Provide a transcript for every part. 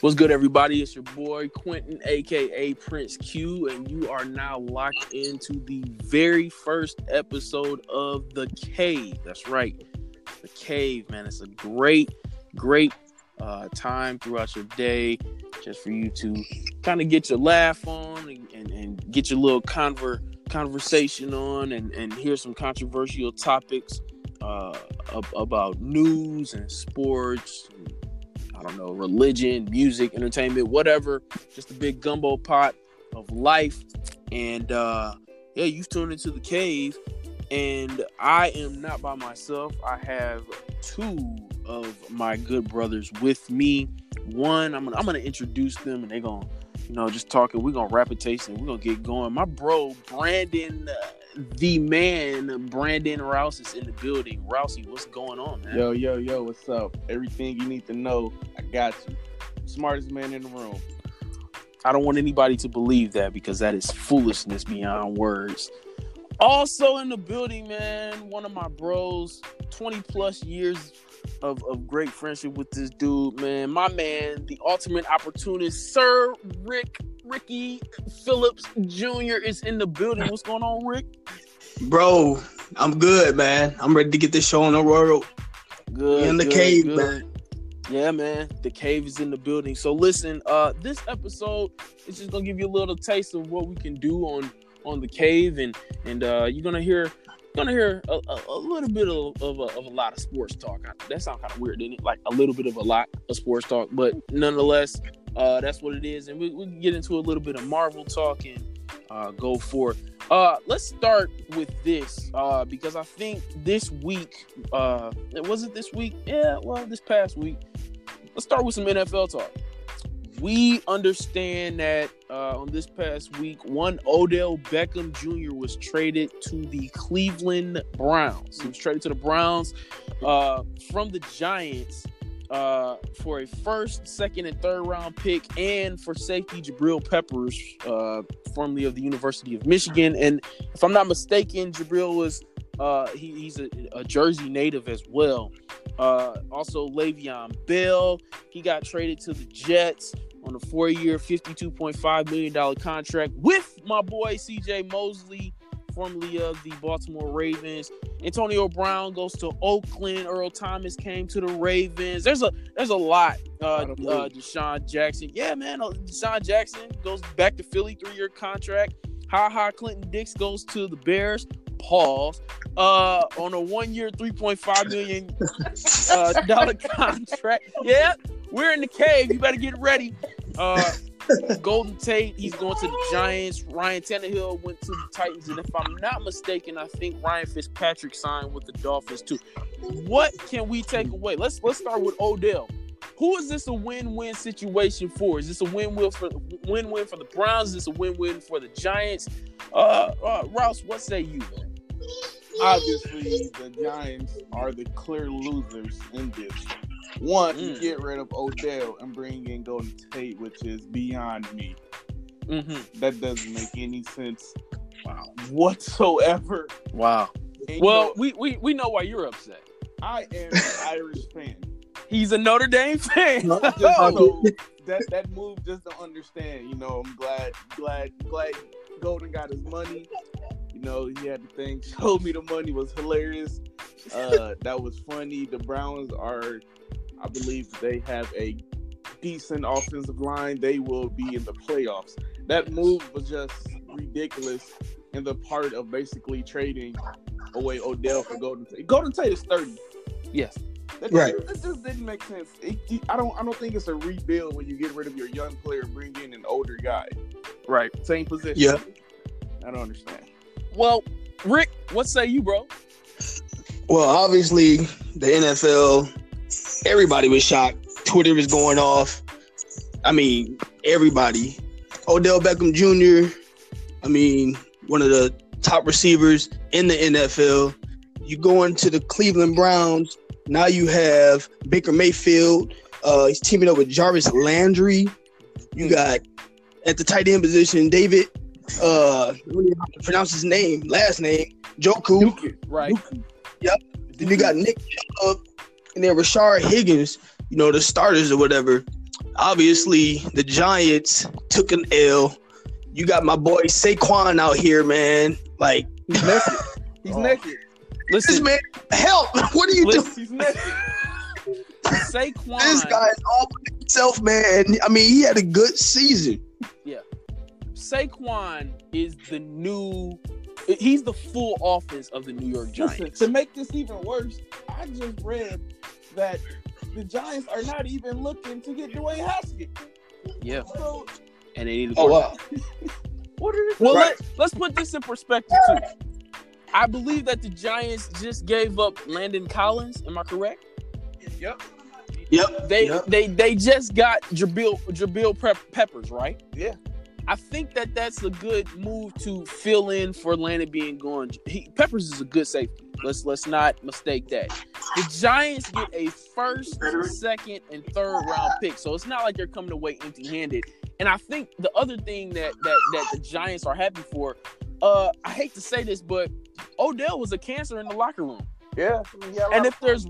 What's good, everybody? It's your boy Quentin, aka Prince Q, and you are now locked into the very first episode of The Cave. That's right, The Cave, man. It's a great, great uh, time throughout your day just for you to kind of get your laugh on and, and, and get your little conver- conversation on and, and hear some controversial topics uh, about news and sports. I don't know, religion, music, entertainment, whatever. Just a big gumbo pot of life. And uh yeah, you've tuned into the cave. And I am not by myself. I have two of my good brothers with me. One, I'm gonna I'm gonna introduce them and they're gonna, you know, just talking. We're gonna rapid taste and we're gonna get going. My bro, Brandon uh, the man, Brandon Rouse, is in the building. Rousey, what's going on, man? Yo, yo, yo, what's up? Everything you need to know, I got you. Smartest man in the room. I don't want anybody to believe that because that is foolishness beyond words. Also in the building, man, one of my bros, 20 plus years of, of great friendship with this dude, man. My man, the ultimate opportunist, Sir Rick Ricky Phillips Jr. is in the building. What's going on, Rick? Bro, I'm good, man. I'm ready to get this show on the road. Good. In the good, cave, good. man. Yeah, man. The cave is in the building. So listen, uh, this episode is just gonna give you a little taste of what we can do on on the cave, and and uh, you're gonna hear gonna hear a, a, a little bit of, of, a, of a lot of sports talk. That sounds kind of weird, didn't it? Like a little bit of a lot of sports talk, but nonetheless, uh, that's what it is. And we, we can get into a little bit of Marvel talk and uh, go for it. Uh, let's start with this uh, because I think this week, uh, was it this week? Yeah, well, this past week. Let's start with some NFL talk. We understand that uh, on this past week, one Odell Beckham Jr. was traded to the Cleveland Browns. He was traded to the Browns uh, from the Giants uh, for a first, second, and third round pick, and for safety Jabril Peppers, uh, formerly of the University of Michigan. And if I'm not mistaken, Jabril was uh, he, he's a, a, Jersey native as well. Uh, also, Le'Veon Bell, he got traded to the Jets on a four-year, $52.5 million contract with my boy C.J. Mosley formerly of the Baltimore Ravens. Antonio Brown goes to Oakland. Earl Thomas came to the Ravens. There's a there's a lot. Uh, uh DeSean Jackson. Yeah, man. Uh, DeSean Jackson goes back to Philly, three year contract. Ha ha. Clinton Dix goes to the Bears. Pause. Uh, on a one year, three point five million uh, dollar contract. Yeah, we're in the cave. You better get ready. Uh, Golden Tate, he's going to the Giants. Ryan Tannehill went to the Titans, and if I'm not mistaken, I think Ryan Fitzpatrick signed with the Dolphins too. What can we take away? Let's let's start with Odell. Who is this a win-win situation for? Is this a win-win for win-win for the Browns? Is this a win-win for the Giants? Uh, uh Rouse, what say you, man? Obviously, the Giants are the clear losers in this. One, mm. you get rid of Odell and bring in Golden Tate, which is beyond me. Mm-hmm. That doesn't make any sense. Wow. Whatsoever. Wow. And well, know, we, we we know why you're upset. I am an Irish fan. He's a Notre Dame fan. so that that move just to understand. You know, I'm glad glad glad Golden got his money. You know, he had the thing. Showed me the money was hilarious. Uh, that was funny. The Browns are I believe they have a decent offensive line. They will be in the playoffs. That move was just ridiculous in the part of basically trading away Odell for Golden Tate. Golden Tate is 30. Yes. That right. Just, that just didn't make sense. It, I don't. I don't think it's a rebuild when you get rid of your young player, bring in an older guy. Right. Same position. Yeah. I don't understand. Well, Rick, what say you, bro? Well, obviously, the NFL everybody was shocked. Twitter was going off. I mean, everybody. Odell Beckham Jr. I mean, one of the top receivers in the NFL. You go into the Cleveland Browns. Now you have Baker Mayfield. Uh, he's teaming up with Jarvis Landry. You got at the tight end position David. Uh, pronounce his name, last name, Njoku. Right. Yep. Then you got Nick Chubb and then Rashard Higgins, you know, the starters or whatever. obviously the Giants took an L. You got my boy Saquon out here, man. Like He's naked. He's Oh. naked. this Listen, man, help! What are you doing? He's naked. Saquon. This guy is all by himself, man. I mean, he had a good season. Yeah. Saquon is the new. He's the full offense of the New York Listen, Giants. to make this even worse, I just read that the Giants are not even looking to get Dwayne Haskins. Yeah, So and they need to. Oh wow. what are the Well, Right. let, let's put this in perspective too. I believe that the Giants just gave up Landon Collins. Am I correct? Yep. Yep. They Yep. they they just got Jabil Jabil Pep- Peppers, right? Yeah. I think that that's a good move to fill in for Landon being gone. He, Peppers is a good safety. Let's let's not mistake that. The Giants get a first, second, and third round pick, so it's not like they're coming away empty handed. And I think the other thing that that that the Giants are happy for, uh, I hate to say this, but Odell was a cancer in the locker room. Yeah. yeah And if there's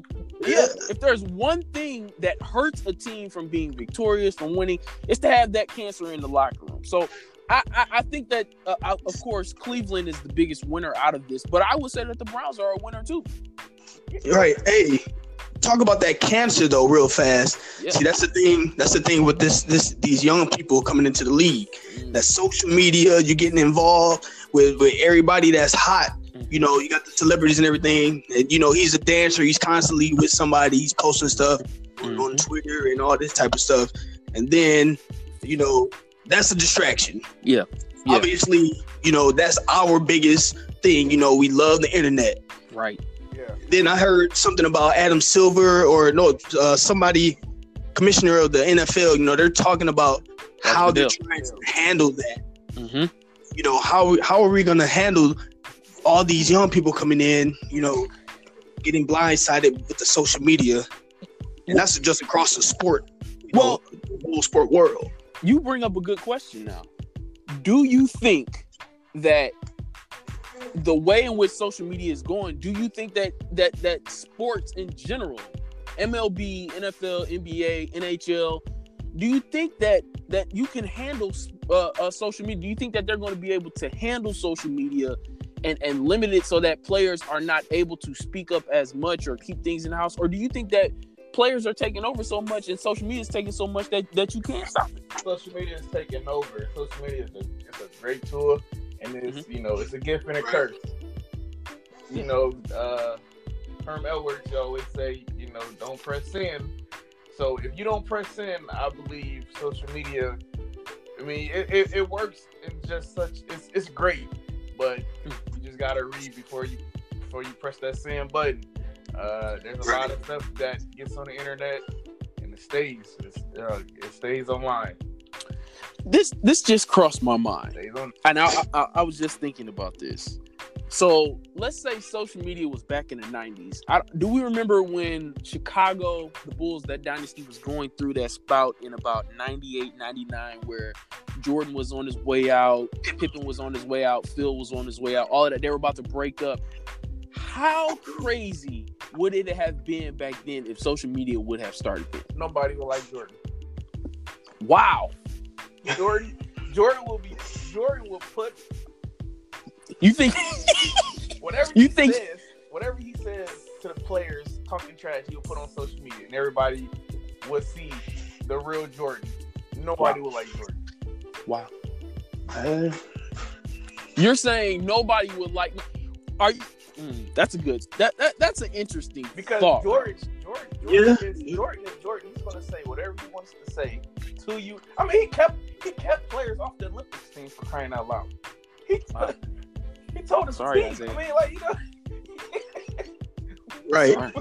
yeah, if there's one thing that hurts a team from being victorious, from winning, it's to have that cancer in the locker room. So I, I, I think that, uh, I, of course, Cleveland is the biggest winner out of this, but I would say that the Browns are a winner too. Right. Hey, talk about that cancer though, real fast. Yeah. See, that's the thing. That's the thing with this this these young people coming into the league. Mm. That social media, you're getting involved with with everybody that's hot. You know, you got the celebrities and everything. And you know, he's a dancer. He's constantly with somebody. He's posting stuff on, on. Twitter and all this type of stuff. And then, you know, that's a distraction. Yeah. Yeah. Obviously, you know, that's our biggest thing. You know, we love the internet. Right. yeah. Then I heard something about Adam Silver or no, uh, somebody, commissioner of the NFL. You know, they're talking about That's how the they're deal. trying to handle that. Mm-hmm. You know, how how are we going to handle all these young people coming in? You know, getting blindsided with the social media, and that's just across the sport. Well- know, the whole sport world. You bring up a good question now. Do you think that the way in which social media is going, do you think that that that sports in general, MLB, NFL, NBA, NHL, do you think that that you can handle uh, uh, social media? Do you think that they're going to be able to handle social media and and limit it so that players are not able to speak up as much or keep things in the house, or do you think that players are taking over so much and social media is taking so much that that you can't stop it? social media is taking over. Social media is a, it's a great tool, and it's you know it's a gift and a curse. You know, uh, Herm Edwards always say, you know, don't press in. So if you don't press in, I believe social media. I mean, it, it, it works in just such. It's it's great, but you just gotta read before you before you press that send button. Uh, there's a lot of stuff that gets on the internet and it stays. It's, uh, it stays online. This this just crossed my mind. And I, I I was just thinking about this. So let's say social media was back in the '90s. I, do we remember when Chicago, the Bulls, that dynasty was going through that spout in about '98, '99, where Jordan was on his way out, Pippen was on his way out, Phil was on his way out. All of that they were about to break up. How crazy would it have been back then if social media would have started then? Nobody will like Jordan. Wow, Jordan. Jordan will be. Jordan will put you think? whatever You he think- says. Whatever he says to the players talking trash, he'll put on social media, and everybody will see the real Jordan. Nobody will like Jordan wow. Uh, You're saying nobody would like. Me. Are you? Mm, that's a good. That, that that's an interesting because thought. Jordan, Jordan, Jordan Yeah. is Jordan is Jordan. He's gonna say whatever he wants to say to you. I mean, he kept he kept players off the Olympics team for crying out loud. He, Wow. he told us Sorry. Isaiah. I mean, like you know. right. Sorry.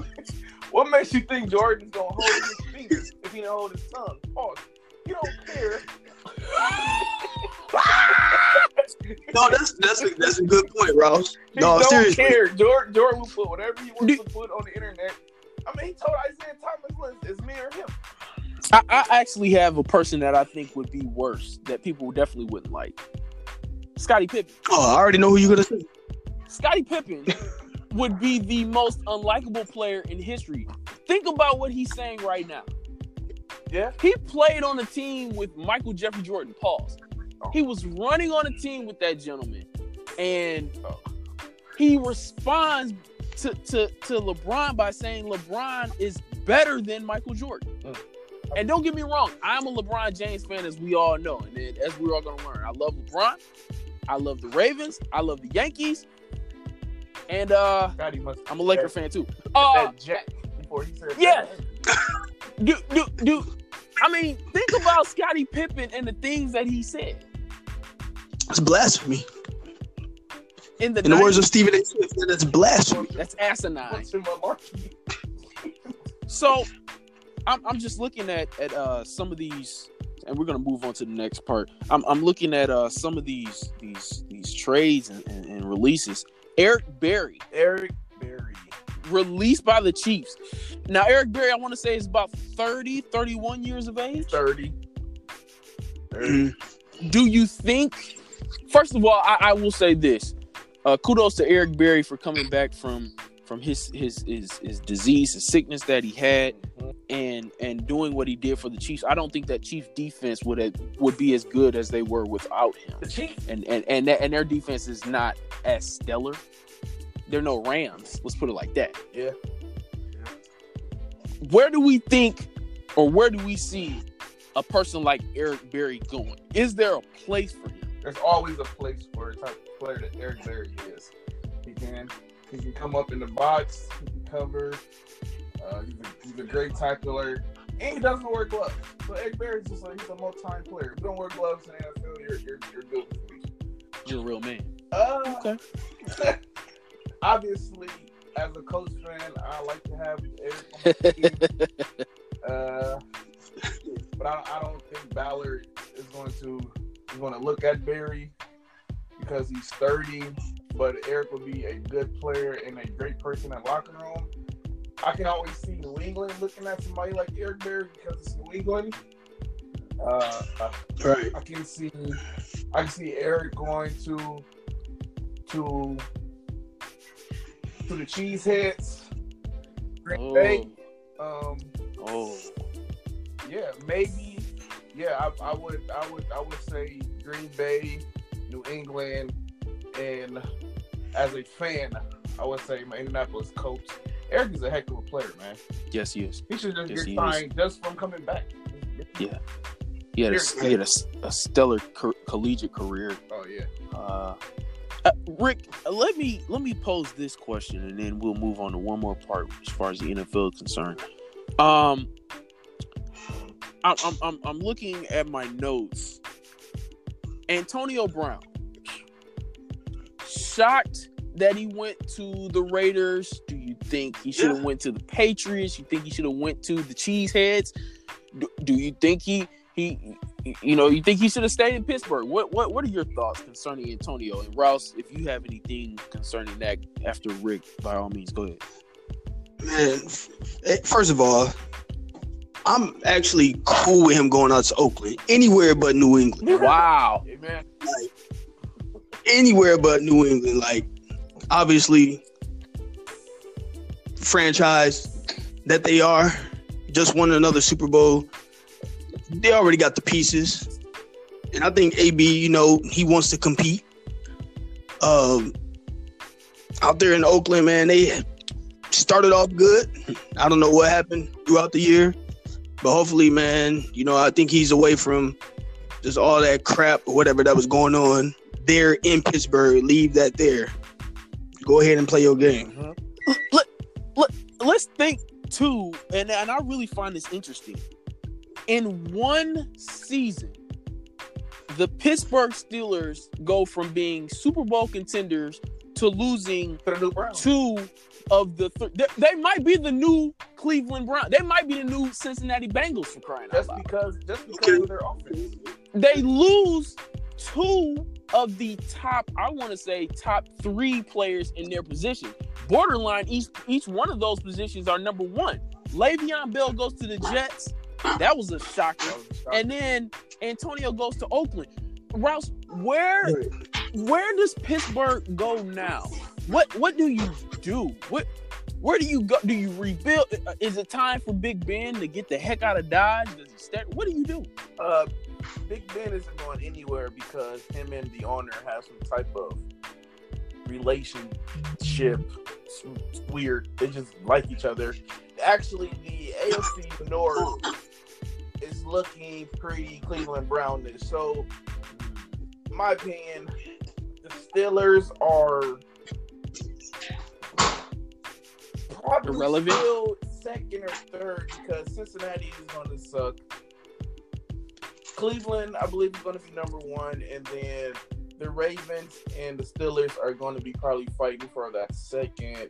What makes you think Jordan's gonna hold his fingers if he don't hold his tongue? Pause. He don't care. No, that's that's a, that's a good point, Ross. He No, don't seriously. care. Jordan, Jordan will put whatever he wants Do- to put on the internet. I mean, he told Isaiah Thomas, "Listen, it's me or him." I, I actually have a person that I think would be worse that people definitely wouldn't like. Scottie Pippen. Oh, I already know who you're gonna say. Scottie Pippen would be the most unlikable player in history. Think about what he's saying right now. Yeah. He played on a team with Michael Jeffrey Jordan. Pause. Oh. He was running on a team with that gentleman, and he responds to, to, to LeBron by saying LeBron is better than Michael Jordan. Mm. And don't get me wrong, I'm a LeBron James fan, as we all know, and as we're all gonna learn. I love LeBron. I love the Ravens. I love the Yankees. And uh God, must I'm a Laker fan too. Uh that Jack before he said Yeah. do, do, do, I mean, think about Scottie Pippen and the things that he said It's blasphemy. in the In the words of Stephen A. Smith, that's blasphemy. That's asinine. What's in my market? So I'm, I'm just looking at at uh, some of these, and we're gonna move on to the next part. I'm, I'm looking at uh, some of these these these trades and, and, and releases. Eric Berry Eric Berry. released by the Chiefs. Now Eric Berry, I want to say is about 30, 31 years of age. 30. 30. Mhm. Do you think? First of all, I, I will say this: uh, kudos to Eric Berry for coming back from from his his his his disease, his sickness that he had, and and doing what he did for the Chiefs. I don't think that Chiefs defense would have, would be as good as they were without him. The Chiefs. And and and that, and their defense is not as stellar. They're no Rams. Let's put it like that. Yeah. Where do we think, or where do we see a person like Eric Berry going? Is there a place for him? There's always a place for a type of player that Eric Berry is. He can he can come up in the box, he can cover. Uh, he's, a, he's a great tackler, and he doesn't wear gloves. So Eric Berry's just like he's a multi-time player. If you don't wear gloves in the NFL, you're you're, you're good with me. You're a real man. Uh, Okay. obviously, as a coach fan, I like to have Eric on my team. Uh, but I, I don't think Ballard is going to is going to look at Berry because he's 30. But Eric will be a good player and a great person in locker room. I can always see New England looking at somebody like Eric Berry because it's New England. Uh, Right. I can see I can see Eric going to to to the Cheeseheads, Green Bay. Oh, Um, oh, yeah, maybe. Yeah, I, I would, I would, I would say Green Bay, New England, and as a fan, I would say my Indianapolis Colts. Eric is a heck of a player, man. yes, he is. He should just Yes, get signed just from coming back. Yeah. He had a, he had a, a stellar co- collegiate career. Oh yeah. Uh, uh, Rick, uh, let me let me pose this question, and then we'll move on to one more part as far as the NFL is concerned. Um, I'm I'm, I'm looking at my notes. Antonio Brown, shocked that he went to the Raiders. Do you think he should have went to the Patriots? You think he should have went to the Cheeseheads? Do, do you think he he you know you think he should have stayed in Pittsburgh? What what what are your thoughts concerning Antonio and Rouse? If you have anything concerning that after Rick, by all means, go ahead. Man, eh, first of all, I'm actually cool with him going out to Oakland. Anywhere but New England. Wow. Amen. Anywhere but New England. Like, obviously, franchise that they are, just won another Super Bowl. They already got the pieces. And I think AB, you know, he wants to compete. Um, out there in Oakland, man, they started off good. I don't know what happened throughout the year, but hopefully, man, you know, I think he's away from just all that crap or whatever that was going on there in Pittsburgh. Leave that there. Go ahead and play your game. Mhm. let, let, let's think too, and, and I really find this interesting. In one season, the Pittsburgh Steelers go from being Super Bowl contenders to losing To the new Browns. two of the th- they, they might be the new Cleveland Browns. They might be the new Cincinnati Bengals for crying out Just loud. because, just because Okay. of their offense. They lose two of the top, I want to say, top three players in their position. Borderline, each each one of those positions are number one. Le'Veon Bell goes to the Jets. That was a shocker. Was a shock. And then Antonio goes to Oakland. Rouse, where where does Pittsburgh go now? What what do you do? What where do you go? Do you rebuild? Is it time for Big Ben to get the heck out of Dodge? Does he That what do you do? Uh, Big Ben isn't going anywhere because him and the owner have some type of relationship. It's weird. They just like each other. Actually, the AFC North is looking pretty Cleveland Brownish. So, in my opinion, the Steelers are probably Irrelevant? still second or third because Cincinnati is going to suck. Cleveland, I believe, is going to be number one, and then the Ravens and the Steelers are going to be probably fighting for that second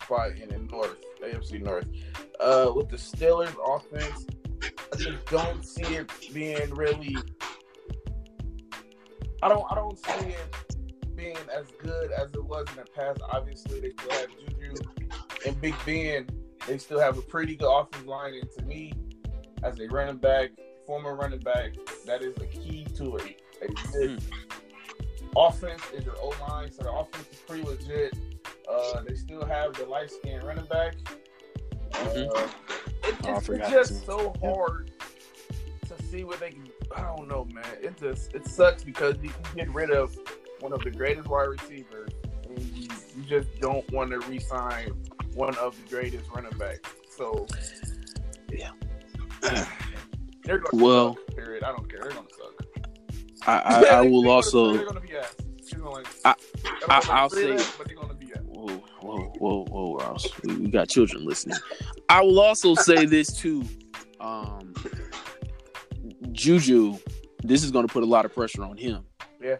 spot in the North, AFC North. Uh, with the Steelers offense, I just don't see it being really. I don't. I don't see it being as good as it was in the past. Obviously, they still have Juju and Big Ben. They still have a pretty good offensive line, and to me, as a running back, former running back, that is the key to it. A good offense is their O line, so the offense is pretty legit. Uh, they still have the light skinned running back. Mhm. Uh, it Oh, I just, forgot it's just so hard to see what they can. I don't know, man. It just it sucks because you can get rid of one of the greatest wide receivers, and you, you just don't want to re-sign one of the greatest running backs. So, Yeah. they're going to Well- suck. Period. I don't care. They're going to suck. I, I, I They're will gonna- also. They're going to be ass. She's I- I, I'll say- ass, but they're going to be ass. Whoa, whoa, whoa, whoa, Ross. We, we got children listening. I will also say this too. Um, Juju, this is going to put a lot of pressure on him. Yeah.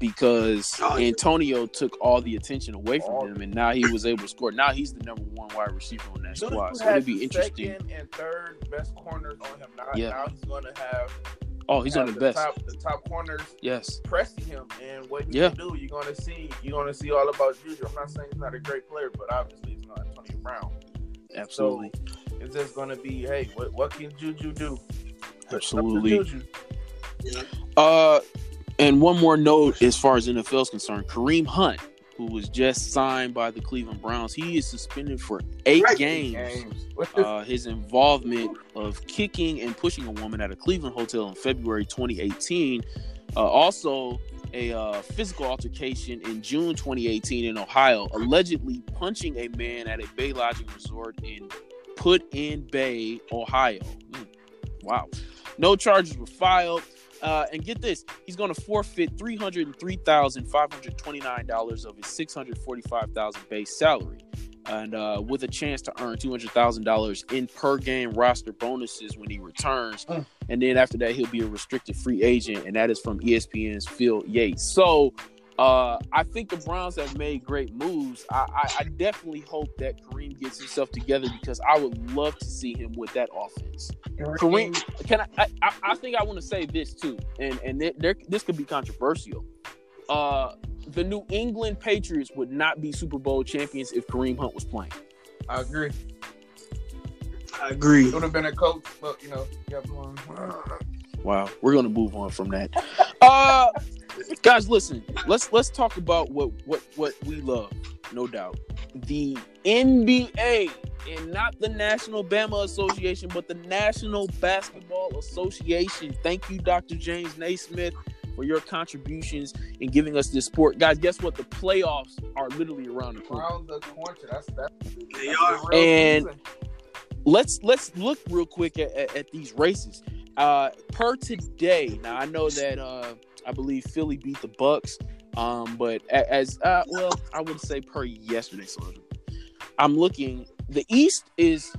Because Oh, yeah. Antonio took all the attention away from All- him, and now he was able to score. Now he's the number one wide receiver on that Juju squad. So it'd be interesting. Second and third best corners on him. Now, Yeah. now he's going to have Oh, he's on have the best. top the top corners Yes. pressing him, and what he Yeah. can do, you're gonna see. You're gonna see all about Juju. I'm not saying he's not a great player, but obviously he's not Antonio Brown. Absolutely. It's just gonna be, hey, what what can Juju do? Absolutely. Juju. Uh, and one more note as far as NFL is concerned, Kareem Hunt, who was just signed by the Cleveland Browns, he is suspended for eight Right. games. Games. Uh, his involvement of kicking and pushing a woman at a Cleveland hotel in February 2018. Uh, also, a uh, physical altercation in June 2018 in Ohio, allegedly punching a man at a Bay Lodging resort in Put in Bay, Ohio. Hmm. Wow. No charges were filed. Uh, and get this, he's going to forfeit three hundred three thousand five hundred twenty-nine dollars of his six hundred forty-five thousand base salary, and uh, with a chance to earn two hundred thousand dollars in per game roster bonuses when he returns. Mm. And then after that, he'll be a restricted free agent, and that is from ESPN's Field Yates. So. Uh, I think the Browns have made great moves. I, I, I definitely hope that Kareem gets himself together because I would love to see him with that offense. Kareem, can I? I, I- I think I want to say this too, and and there, there, this could be controversial. Uh, the New England Patriots would not be Super Bowl champions if Kareem Hunt was playing. I agree. I agree. It would have been a coach, but you know, you have. Wow, we're gonna move on from that. Uh, guys, listen. Let's let's talk about what what what we love, no doubt. The NBA and not the National Bama Association, but the National Basketball Association. Thank you, Dr. James Naismith, for your contributions in giving us this sport. Guys, guess what? The playoffs are literally around the corner. Around the corner. That's that's, They that's are. And- season. let's let's look real quick at, at, at these races. Uh, per today, now I know that uh, I believe Philly beat the Bucks, um, but as uh, well, I would say per yesterday. So I'm looking. The East is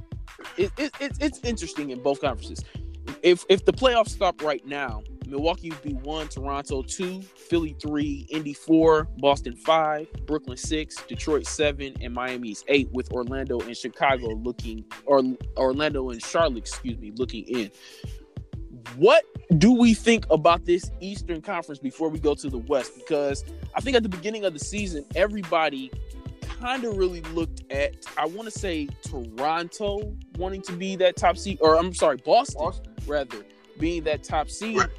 it, it, it, it's interesting in both conferences. If if the playoffs stop right now, Milwaukee would be one, Toronto two, Philly three, Indy four, Boston five, Brooklyn six, Detroit seven, and Miami's eight, with Orlando and Chicago looking or Orlando and Charlotte, excuse me, looking in. What do we think about this Eastern Conference before we go to the West? Because I think at the beginning of the season, everybody kind of really looked at, I want to say Toronto wanting to be that top seed, or I'm sorry, Boston, Boston. rather being that top seed. Right.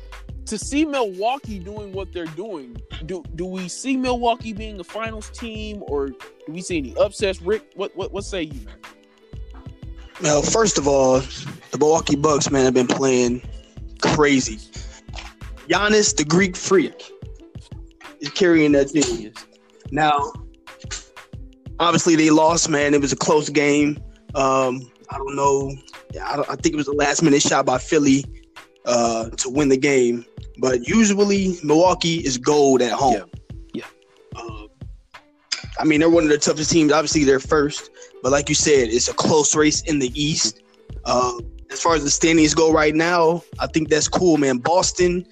To see Milwaukee doing what they're doing, do do we see Milwaukee being a finals team, or do we see any upsets? Rick, what what what say you, man? Well, first of all, the Milwaukee Bucks, man, have been playing crazy. Giannis, the Greek freak, is carrying that team. Now, obviously, they lost, man. It was a close game. Um, I don't know. I, don't, I think it was a last minute shot by Philly uh, to win the game. But usually, Milwaukee is gold at home. Yeah. Uh, I mean, they're one of the toughest teams. Obviously, they're first. But like you said, it's a close race in the East. Uh, as far as the standings go right now, I think that's cool, man. Boston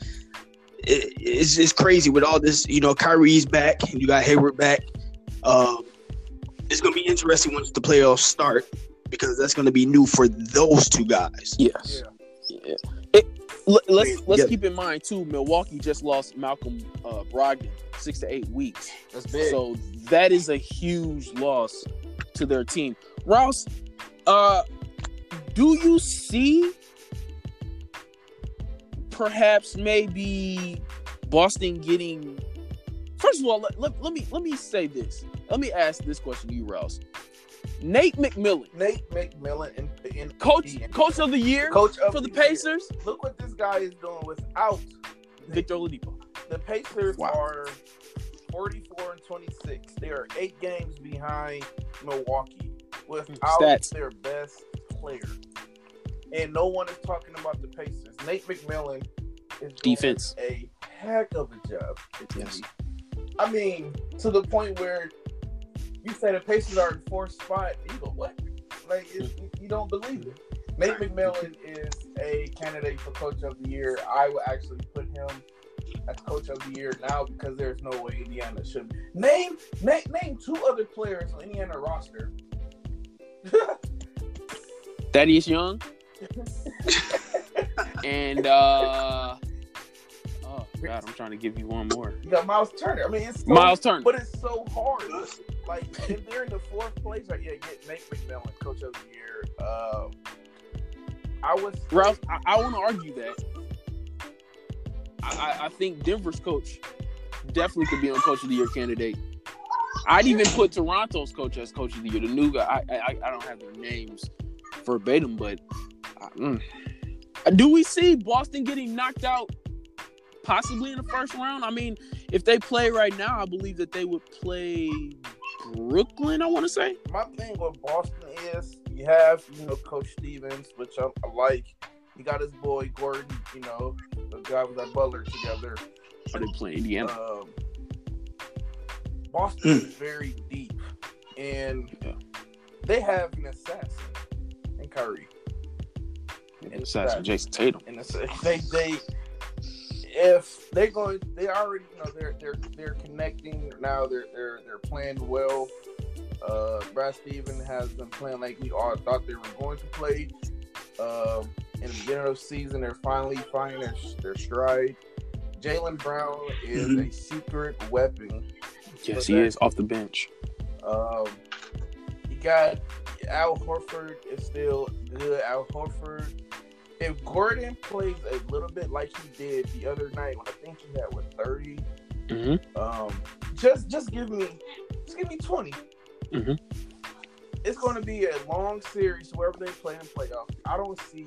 it, it's it's crazy with all this. You know, Kyrie's back, and you got Hayward back. Um, it's gonna be interesting once the playoffs start because that's gonna be new for those two guys. Yes. Yeah. It, let, us let's, let's Yeah. keep in mind too. Milwaukee just lost Malcolm uh, Brogdon six to eight weeks. That's big. So that is a huge loss to their team. Ross, uh, do you see perhaps maybe Boston getting? First of all, let, let, let me let me say this. Let me ask this question to you, Rouse Nate McMillan, Nate McMillan in, in coach in- coach of the year coach for the year. Pacers, Look what this guy is doing without Victor Oladipo. The Pacers Wow. are 44 and 26. They are eight games behind Milwaukee hmm, without Stats. their best player. And no one is talking about the Pacers. Nate McMillan is doing Defense. a heck of a job. Yes. I mean, to the point where you say the Pacers are in fourth spot, you go, what? Like, it, hmm. you don't believe it. Nate McMillan is a candidate for Coach of the Year. I would actually put him as Coach of the Year now because there's no way Indiana should. Name, name, name two other players on Indiana roster. Thaddeus Young and uh oh god, I'm trying to give you one more. you got Miles Turner. I mean, it's so, Miles Turner. but it's so hard. Like if they're in the fourth place, like yeah, get Nate McMillan, Coach of the Year. Um, I was Ralph, I, I want to argue that. I, I, I think Denver's coach definitely could be on Coach of the Year candidate. I'd even put Toronto's coach as Coach of the Year. The new guy, I, I, I don't have their names verbatim, but uh, mm. do we see Boston getting knocked out possibly in the first round? I mean, if they play right now, I believe that they would play Brooklyn. I want to say. my thing with Boston is you have, you know, Coach Stevens, which I, I like. He got his boy Gordon, you know, the guy with that Butler together. Are they playing Indiana? Um, Boston is very deep, and Yeah. they have an assassin in Kyrie. and Assassin Jayson Tatum. And they they if they're going, they already you know they're they're they're connecting now. They're they're they're playing well. Uh, Brad Steven has been playing like we all thought they were going to play. Um, in the beginning of the season, they're finally finding their, their stride. Jaylen Brown is Mhm. a secret weapon. Yes, he is off the bench. Um, got Al Horford is still good. Al Horford. If Gordon plays a little bit like he did the other night, when I think he had what 30, Mm-hmm. um, just just give me just give me 20. Mhm. It's going to be a long series wherever they play in playoffs. I don't see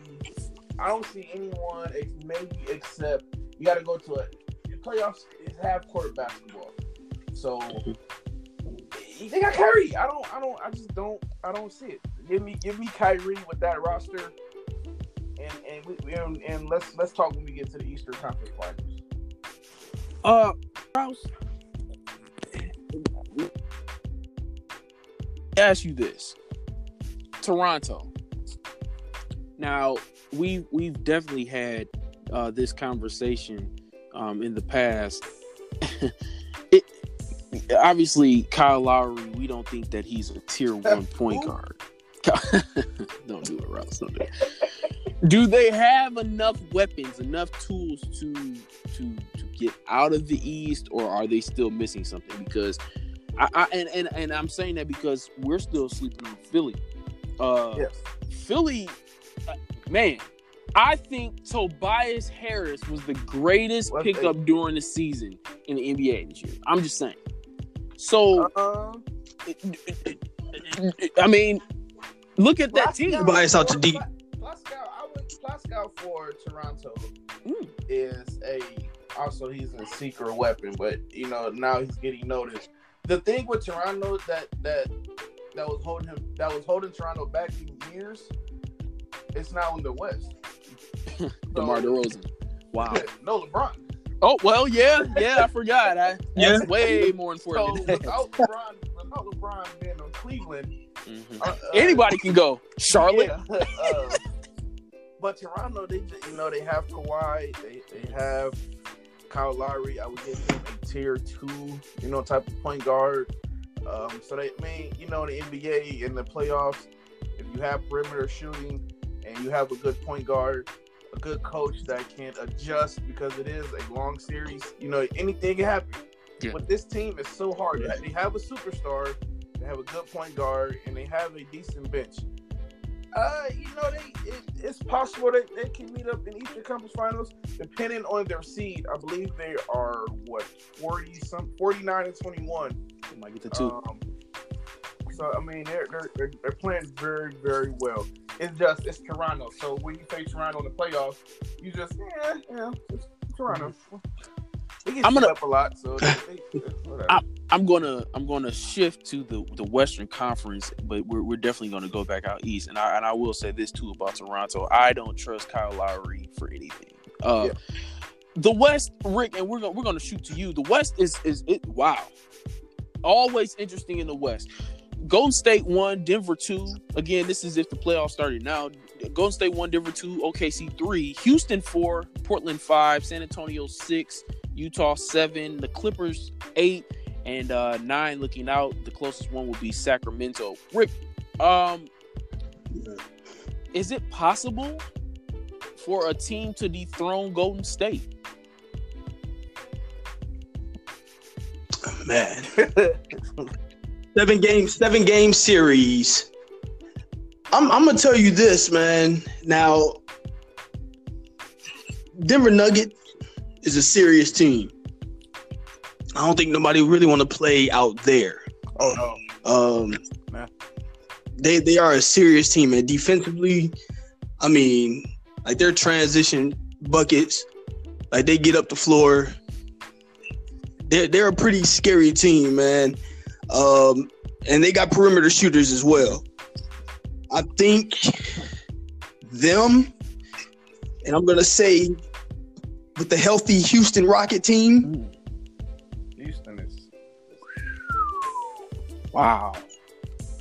I don't see anyone ex- maybe except you got to go to a the playoffs is half court basketball. So Mhm. They got Kyrie. I don't I don't I just don't I don't see it. Give me give me Kyrie with that roster. And and we, we and, and let's let's talk when we get to the Eastern Conference Finals. Uh, Rouse, ask you this: Toronto. Now we we've definitely had uh, this conversation um, in the past. obviously Kyle Lowry. We don't think that he's a tier one point guard. don't do it, Rouse. Don't do it. Do they have enough weapons, enough tools to to to get out of the East, or are they still missing something? Because I, I and, and and I'm saying that because we're still sleeping on Philly. Uh, Yes. Philly, uh, man, I think Tobias Harris was the greatest pickup during the season in the NBA this year. I'm just saying. So, Uh, I mean, Look at that Glasgow- team. Bias out to deep. Glasgow, I would Glasgow for Toronto Mm. is a also he's a secret weapon, but you know now he's getting noticed. The thing with Toronto that that that was holding him that was holding Toronto back for years, it's now in the West. DeMar DeRozan. Wow. no LeBron. Oh well, yeah, yeah. I forgot. I, Yeah. that's way more So important. than that. without LeBron, without LeBron being on Cleveland, Mhm. uh, uh, Anybody can go. Charlotte. Yeah, uh, but Toronto, they you know they have Kawhi, they they have Kyle Lowry. I would give him a tier two, you know, type of point guard. Um, so they, I mean, you know, the NBA in the playoffs, if you have perimeter shooting and you have a good point guard, a good coach that can adjust because it is a long series, you know, anything can happen. Yeah. But this team is so hard. They- They have a superstar, they have a good point guard, and they have a decent bench. Uh, you know, they it, it's possible that they can meet up in Eastern Conference Finals, depending on their seed. I believe they are what forty some forty nine and twenty one. They might get the two. Um, so I mean, they're, they're they're playing very very well. It's just it's Toronto. So when you face Toronto in the playoffs, you just yeah yeah it's Toronto. I'm I'm gonna- up a lot, so they, they. I- I'm gonna I'm gonna shift to the the Western Conference, but we're, we're definitely gonna go back out east. And I and I will say this too about Toronto. I don't trust Kyle Lowry for anything. Uh, Yeah. The West, Rick, and we're gonna we're gonna shoot to you. The West is is it wow, always interesting in the West. Golden State one, Denver two. Again, this is if the playoffs started now. Golden State one, Denver two, OKC three, Houston four, Portland five, San Antonio six, Utah seven, the Clippers eight, and uh, nine looking out. The closest one will be Sacramento. Rick, um, is it possible for a team to dethrone Golden State? Man, seven game, seven game series. I'm, I'm gonna tell you this, man. Now, Denver Nugget is a serious team. I don't think nobody really want to play out there. oh no. Um, Nah. they they are a serious team, and defensively, I mean, like their transition buckets, like they get up the floor. They're they're a pretty scary team, man. Um, and they got perimeter shooters as well. I think them, and I'm gonna say with the healthy Houston Rocket team, Houston is Wow.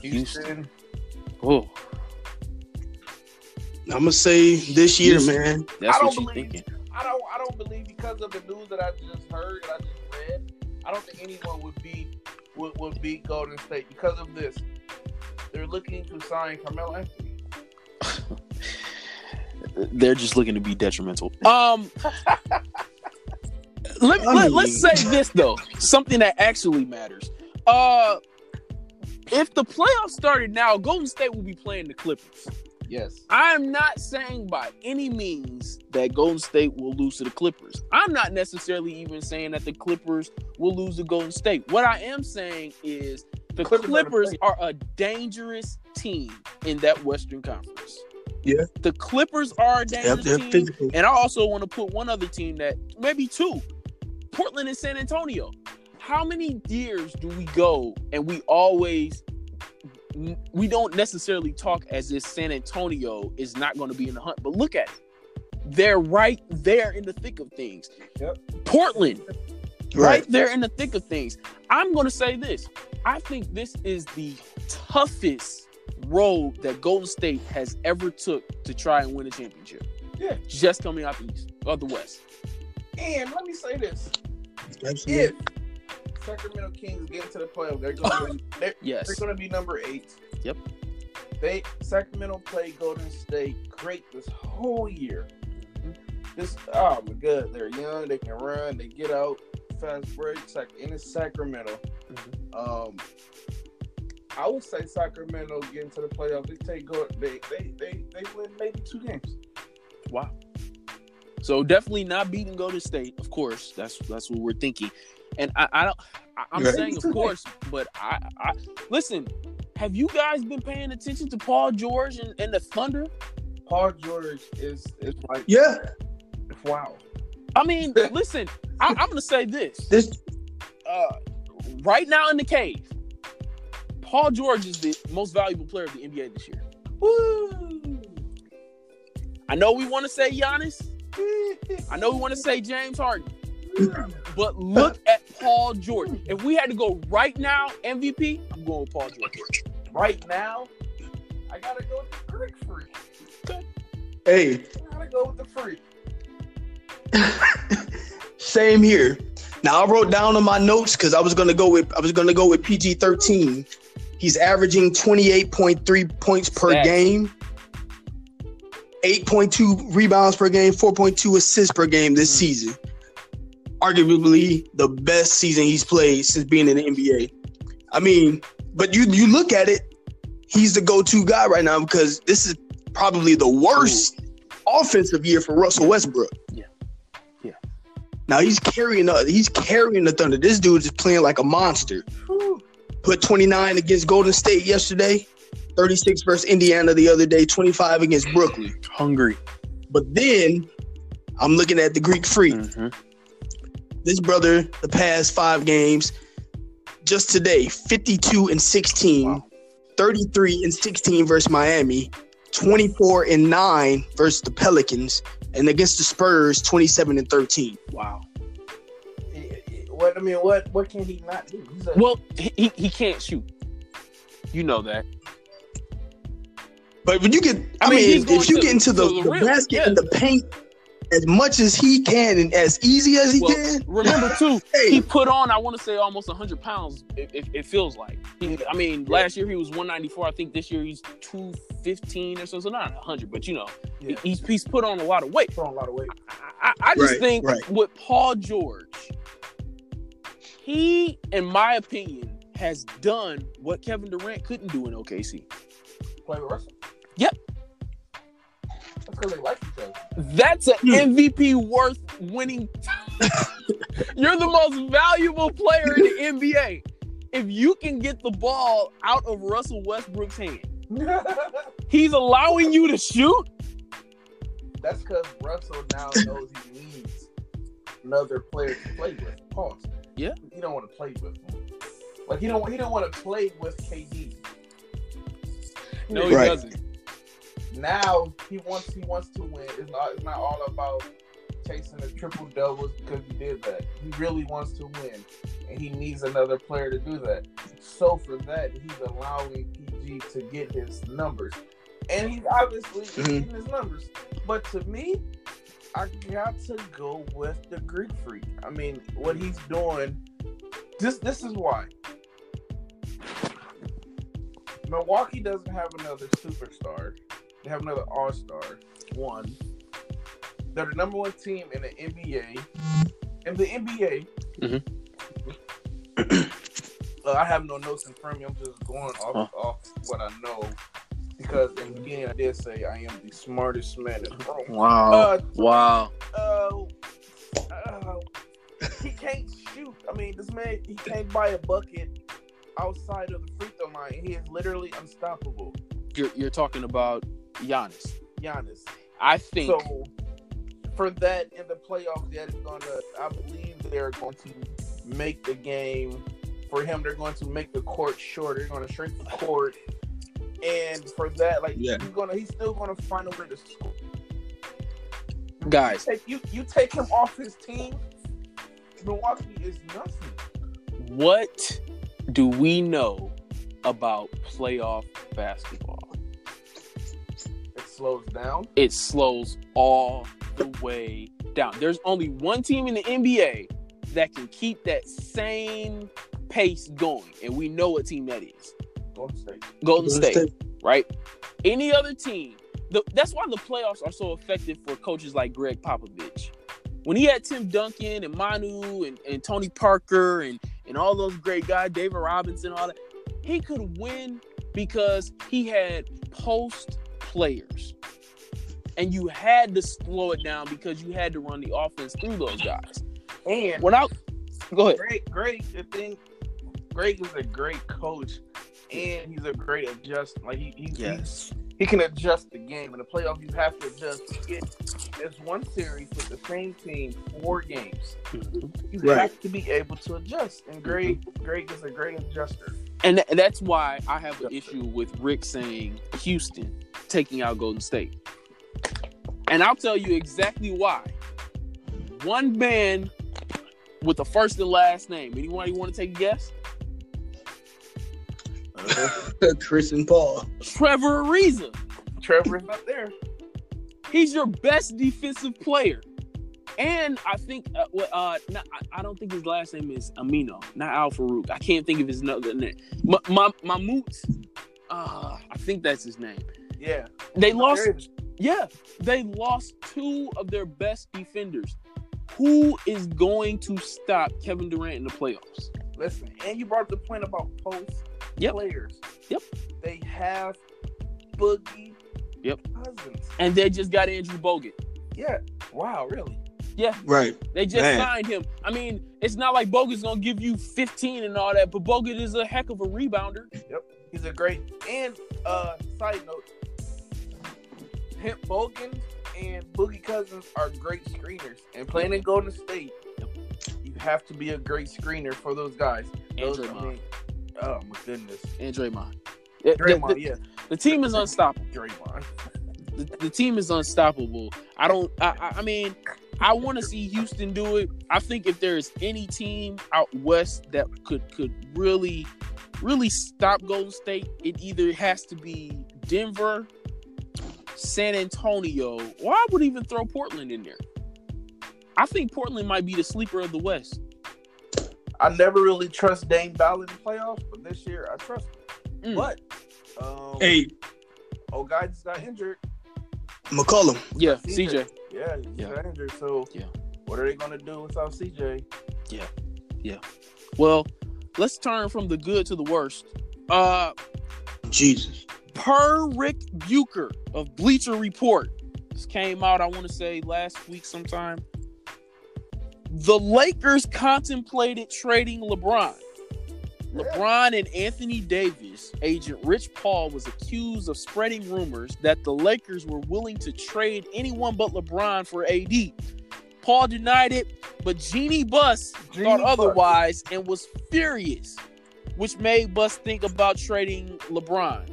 Houston. Oh, I'm gonna say this year, Houston. man. that's I what don't you're believe- thinking. I don't I don't believe because of the news that I just heard that I just read. I don't think anyone would be would, would beat Golden State because of this. They're looking to sign Carmelo Anthony. They're just looking to be detrimental. Um, let, I let, mean- let's say this though, something that actually matters. Uh, if the playoffs started now, Golden State will be playing the Clippers. Yes. I'm not saying by any means that Golden State will lose to the Clippers. I'm not necessarily even saying that the Clippers will lose to Golden State. What I am saying is the Clippers Clippers, are a dangerous team in that Western Conference. Yeah. The Clippers are a dangerous they're team. physical. And I also want to put one other team that maybe two, Portland and San Antonio. How many years do we go and we always we don't necessarily talk as if San Antonio is not going to be in the hunt, but look at it. They're right there in the thick of things. Yep. Portland, right Right. there in the thick of things. I'm going to say this. I think this is the toughest road that Golden State has ever took to try and win a championship. Yeah. Just coming out the east or the west. And let me say this: Absolutely. if Sacramento Kings get into the playoffs, they're going to they're, Yes. they're going to be number eight. Yep. They Sacramento played Golden State great this whole year. This oh my god, they're young, they can run, they get out fast break. Sac and it's Sacramento. Um, I would say Sacramento get into the playoffs. They take go. They they they they win maybe two games. Wow. So definitely not beating Golden State, of course. That's that's what we're thinking. And I, I don't I, I'm Right. saying of course, but I, I listen, Have you guys been paying attention to Paul George and, and the Thunder? Paul George is is like Yeah, wow. I mean, listen, I, I'm going to say this. this Uh, right now in the cave, Paul George is the most valuable player of the NBA this year. Woo! I know we want to say Giannis. I know we want to say James Harden. But look at Paul George. If we had to go right now, MVP, I'm going with Paul George. right now, I gotta go with the Greek freak. hey, I gotta go with the freak. same here. Now I wrote down on my notes because I was gonna go with I was gonna go with PG thirteen. He's averaging twenty eight point three points per Stats. game, eight point two rebounds per game, four point two assists per game this Mm. season. Arguably the best season he's played since being in the NBA. I mean, but you you look at it, he's the go to guy right now because this is probably the worst offensive year for Russell Westbrook. Yeah. Yeah. Now he's carrying the he's carrying the Thunder. This dude is playing like a monster. Whew. Put 29 against Golden State yesterday, 36 versus Indiana the other day, 25 against Brooklyn. Hungry. But then I'm looking at the Greek Freak. Mm-hmm. This brother, the past five games, just today, 52 and 16, Wow. 33 and 16 versus Miami, 24 and 9 versus the Pelicans, and against the Spurs, 27 and 13. Wow. What I mean, what what can he not do? A, Well, he, he- he can't shoot. You know that. But when you get, I, I mean, mean, if you to- get into the, the the rim, basket yeah. and the paint as much as he can and as easy as he Well, can, remember too, hey, he put on I want to say almost 100 pounds. It, it, it feels like. He, I mean, last year he was 194. I think this year he's 215 or so. So not 100, but you know, yeah, he's he's put on a lot of weight. Put on a lot of weight. I, I, I just Right, think right. with Paul George, he, in my opinion, has done what Kevin Durant couldn't do in OKC. Play with Russell. Yep. That's because they like each other. That's an Hmm. MVP worth winning. You're the most valuable player in the NBA. If you can get the ball out of Russell Westbrook's hand, he's allowing you to shoot. That's because Russell now knows he needs another player to play with. Pause. Yeah. He don't want to play with him. Like he don't he don't want to play with KD. No, he Right. doesn't. Now he wants he wants to win. It's not it's not all about chasing the triple doubles because he did that. He really wants to win, and he needs another player to do that. So for that, he's allowing PG to get his numbers, and he's obviously Mhm. getting his numbers. But to me, I got to go with the Greek freak. I mean, what he's doing. This this is why. Milwaukee doesn't have another superstar. They have another All Star. One. They're the number one team in the NBA. In the NBA. Uh, I have no notes in front of me. I'm just going off Huh. off what I know. Because in the beginning I did say I am the smartest man in the room. Wow. Uh, wow. uh, uh, he can't shoot. I mean, this man he can't buy a bucket outside of the free throw line. He is literally unstoppable. You're, you're talking about Giannis. Giannis. I think. So for that in the playoffs, that is gonna. I believe they're going to make the game for him. They're going to make the court shorter. They're going to shrink the court, and for that, like Yeah. he's gonna, he's still going to find a way to score. guys, Take you, you take him off his team. Milwaukee is nothing. what do we know about playoff basketball? It slows down. It slows all the way down. There's only one team in the NBA that can keep that same pace going, and we know what team that is. Golden State. Golden Golden State, right? Any other team, the, that's why the playoffs are so effective for coaches like Gregg Popovich. When he had Tim Duncan and Manu and, and Tony Parker and, and all those great guys, David Robinson, all that, he could win because he had post players. And you had to slow it down because you had to run the offense through those guys. And When I go ahead. Great, Gregg, the thing, Gregg is a great coach, and he's a great adjust. Like he, he, Yes. he, he can adjust the game. In the playoffs, you have to adjust. You get this one series with the same team, four games. You Right. have to be able to adjust. And Gregg, Gregg is a great adjuster. And th- that's why I have an issue with Rick saying Houston taking out Golden State. And I'll tell you exactly why. One man with a first and last name. Anyone you want to take a guess? Uh, Chris and Paul. Trevor Ariza. Trevor's not there. He's your best defensive player. And I think, uh, uh, not, I, don't think his last name is Amino, not Al Farouk. I can't think of his other name. Ma- Ma- Mahmoud, uh, I think that's his name. Yeah. They lost, yeah, they lost two of their best defenders. Who is going to stop Kevin Durant in the playoffs? Listen, and you brought up the point about post Yep. players. Yep. They have Boogie Yep. Cousins. And they just got Andrew Bogut. Yeah. Wow, really? Yeah, Right. they just Man. signed him. I mean, it's not like Bogut's gonna give you 15 and all that, but Bogut is a heck of a rebounder. Yep. He's a great and uh side note, Hemp Bogan and Boogie Cousins are great screeners. And playing in Golden State, you have to be a great screener for those guys. And Those, I Draymond. mean, oh my goodness. And Draymond. Yeah, the- the, yeah. the team is unstoppable. Draymond. the, the team is unstoppable. I don't. I, I- I mean, I want to see Houston do it. I think if there is any team out west that could could really, really stop Golden State, it either has to be Denver, San Antonio, or I would even throw Portland in there. I think Portland might be the sleeper of the West. I never really trust Dame Lillard in the playoffs, but this year I trust him. Mm. But um Hey, oh guy just got injured. McCollum. Yeah, CJ. CJ. Yeah, he Yeah. got injured. So Yeah. what are they gonna do without CJ? Yeah. Yeah. Well, let's turn from the good to the worst. Uh, Jesus. per Rick Bucher of Bleacher Report, this came out, I want to say last week sometime. The Lakers contemplated trading LeBron. LeBron and Anthony Davis agent Rich Paul was accused of spreading rumors that the Lakers were willing to trade anyone but LeBron for AD. Paul denied it, but Jeanie Buss Jeanie thought Buss. otherwise and was furious, which made Buss think about trading LeBron.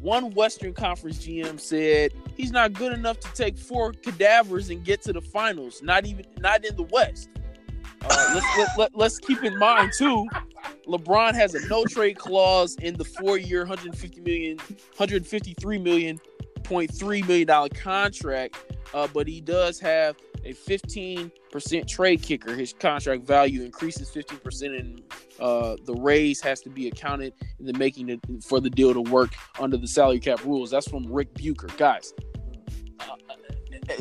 One Western Conference GM said he's not good enough to take four cadavers and get to the finals. Not even not in the West. Uh, let's let, let, let's keep in mind too. LeBron has a no trade clause in the four year, 150 million, 153 million point three million dollar contract, uh, but he does have a 15% trade kicker. His contract value increases 15%, and uh, the raise has to be accounted in the making for the deal to work under the salary cap rules. That's from Rick Bucher, guys. uh,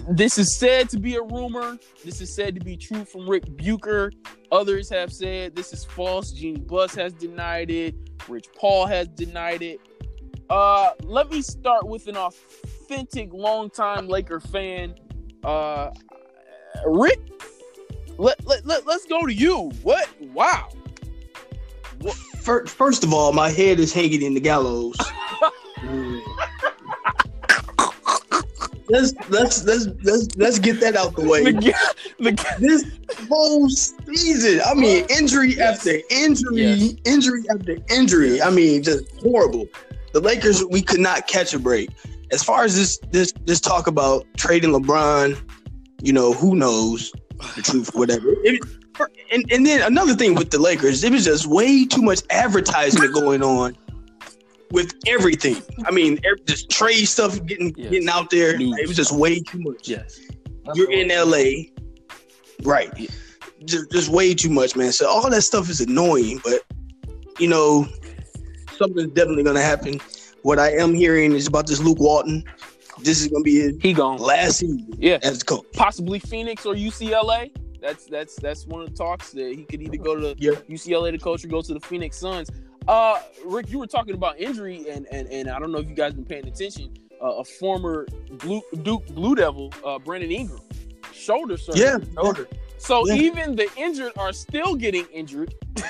This is said to be a rumor. This is said to be true from Rick Bucher. Others have said this is false. Gene Buss has denied it. Rich Paul has denied it. Uh, let me start with an authentic longtime Laker fan. Uh, Rick, let, let, let, let's go to you. What? Wow. Fir- First of all, my head is hanging in the gallows. let's let's let's let's let's get that out the way. The, the, This whole season, I mean, injury Yes. after injury, Yes. injury after injury. I mean, just horrible. The Lakers, we could not catch a break. As far as this this this talk about trading LeBron, you know, who knows the truth, whatever. It- and, and then another thing with the Lakers, it was just way too much advertisement going on with everything. I mean, every, just trade stuff getting Yes. getting out there. News. It was just way too much. yes. You're in LA, right? Yeah. Just, just way too much, man. So all that stuff is annoying, but you know, something's definitely gonna happen. What I am hearing is about this Luke Walton. This is gonna be his He gone. last season Yeah. as coach. Possibly Phoenix or UCLA. That's that's that's one of the talks that he could either go to Yeah. UCLA to coach or go to the Phoenix Suns. Uh, Rick, you were talking about injury, and and and I don't know if you guys been paying attention. Uh, a former Blue Duke Blue Devil, uh, Brandon Ingram, shoulder surgery. Yeah, Shoulder. So Yeah. even the injured are still getting injured.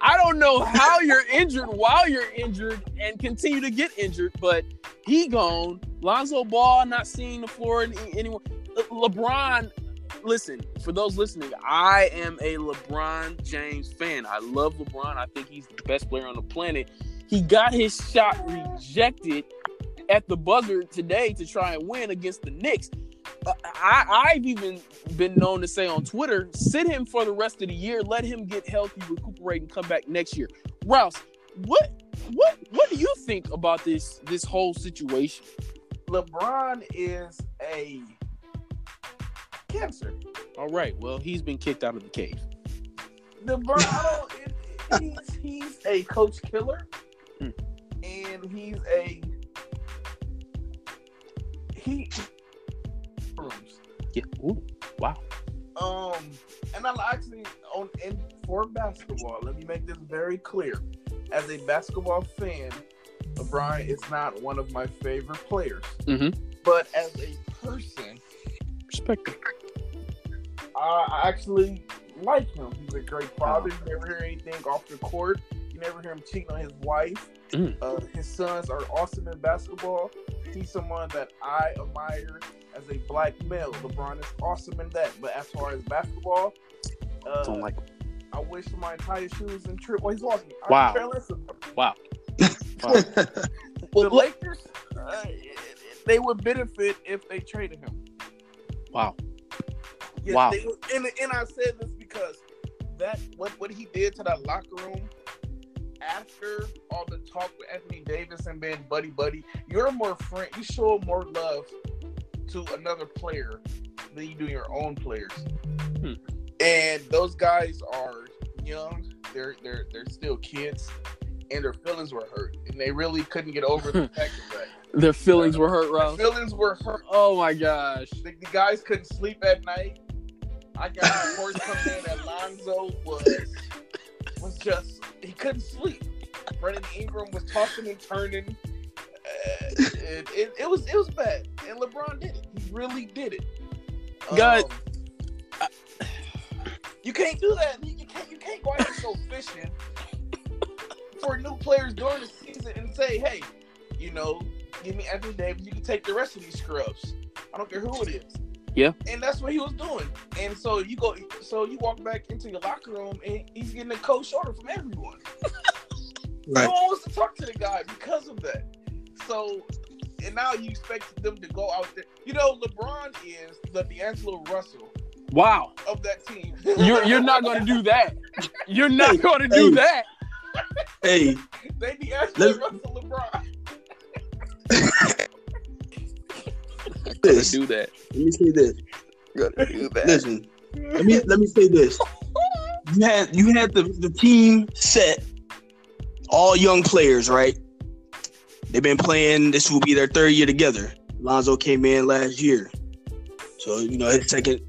I don't know how you're injured while you're injured and continue to get injured, but he gone. Lonzo Ball not seeing the floor anyone. LeBron, listen, for those listening, I am a LeBron James fan. I love LeBron. I think he's the best player on the planet. He got his shot rejected at the buzzer today to try and win against the Knicks. Uh, I, I've even been known to say on Twitter, sit him for the rest of the year, let him get healthy, recuperate, and come back next year. Rouse, what what what do you think about this this whole situation? LeBron is a cancer. All right. Well, he's been kicked out of the cave. LeBron, he's, he's a coach killer, hmm. and he's a he. Yeah. Ooh. Wow. Um, and I actually on in for basketball. Let me make this very clear. As a basketball fan, LeBron is not one of my favorite players. Mm-hmm. But as a person, respect. I actually like him. He's a great father. You never hear anything off the court. You never hear him cheating on his wife. Mm. Uh, his sons are awesome in basketball. He's someone that I admire as a black male. LeBron is awesome in that. But as far as basketball, uh, don't like. I wish my entire shoes and trip. Well, he's lost me. Wow. Wow. wow. the Lakers, uh, they would benefit if they traded him. Wow. Yes, wow. They, and, and I said this because that what what he did to that locker room after all the talk with Anthony Davis and being buddy buddy, you're more friend. You show more love to another player than you do your own players. Hmm. And those guys are young. They're they're they're still kids, and their feelings were hurt, and they really couldn't get over the fact that their feelings uh, were hurt. Feelings were hurt. Oh my gosh! The, the guys couldn't sleep at night. I got reports coming in that Lonzo was was just he couldn't sleep. Brandon Ingram was tossing and turning. Uh, it, it, it, was it was bad, and LeBron did it. He really did it. God, um, I, you can't do that. You can't you can't go out and go fishing for new players during the season and say, hey, you know, give me Anthony Davis. You can take the rest of these scrubs. I don't care who it is. Yeah. And that's what he was doing. And so you go, so you walk back into your locker room, and he's getting a cold shoulder from everyone. right. No one wants to talk to the guy because of that. So, and now you expect them to go out there. You know, LeBron is the D'Angelo Russell. Wow. Of that team. you're you're not going to do that. You're not hey, going to do hey. that. Hey. they D'Angelo Russell LeBron. this. do that. Let me say this. Gotta do that. Listen, let me let me say this. You had you had the, the team set, all young players, right? They've been playing. This will be their third year together. Lonzo came in last year, so you know his second.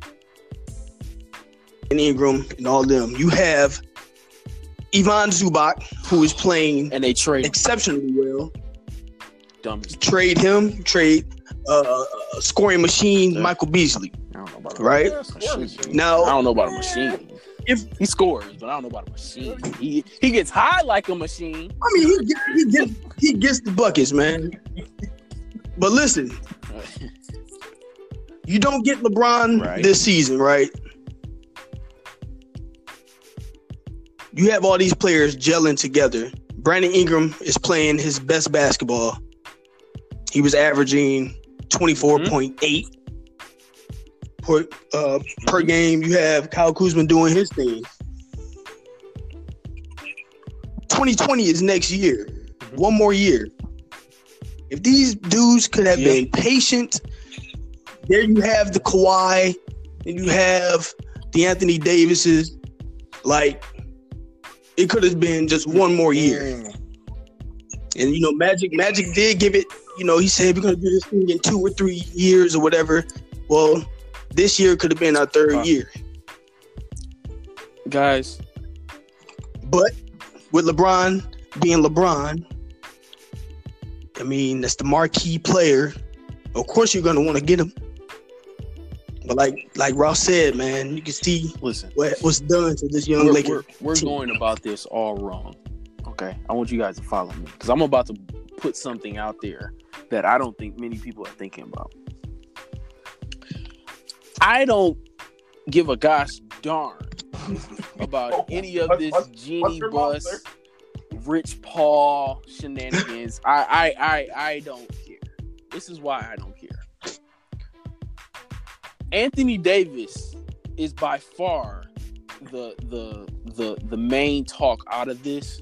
And Ingram and all them. You have Ivan Zubac, who is playing and they trade exceptionally well. Dumb. Trade him. Trade uh, scoring machine, yeah. Michael Beasley. right now, I don't know about a machine. If he scores, but I don't know about a machine. He he gets high like a machine. I mean, he gets he gets, he gets the buckets, man. But listen, you don't get LeBron right. this season, right? You have all these players gelling together. Brandon Ingram is playing his best basketball. He was averaging 24.8 mm-hmm. per, uh, per game. You have Kyle Kuzma doing his thing. 2020 is next year. Mm-hmm. One more year. If these dudes could have been patient, there you have the Kawhi, and you have the Anthony Davises. Like, it could have been just one more year. Mm. And you know, Magic Magic did give it you know, he said we're gonna do this thing in two or three years or whatever. Well, this year could have been our third wow. year. Guys. But with LeBron being LeBron, I mean, that's the marquee player. Of course you're gonna want to get him. But like like Ross said, man, you can see Listen, what what's done to this young we're, Laker. we're, we're team. going about this all wrong. Okay, I want you guys to follow me because I'm about to put something out there that I don't think many people are thinking about. I don't give a gosh darn about any of this What's- Jeanie Buss? Rich Paul shenanigans. I, I I I don't care. This is why I don't care. Anthony Davis is by far the the the the main talk out of this,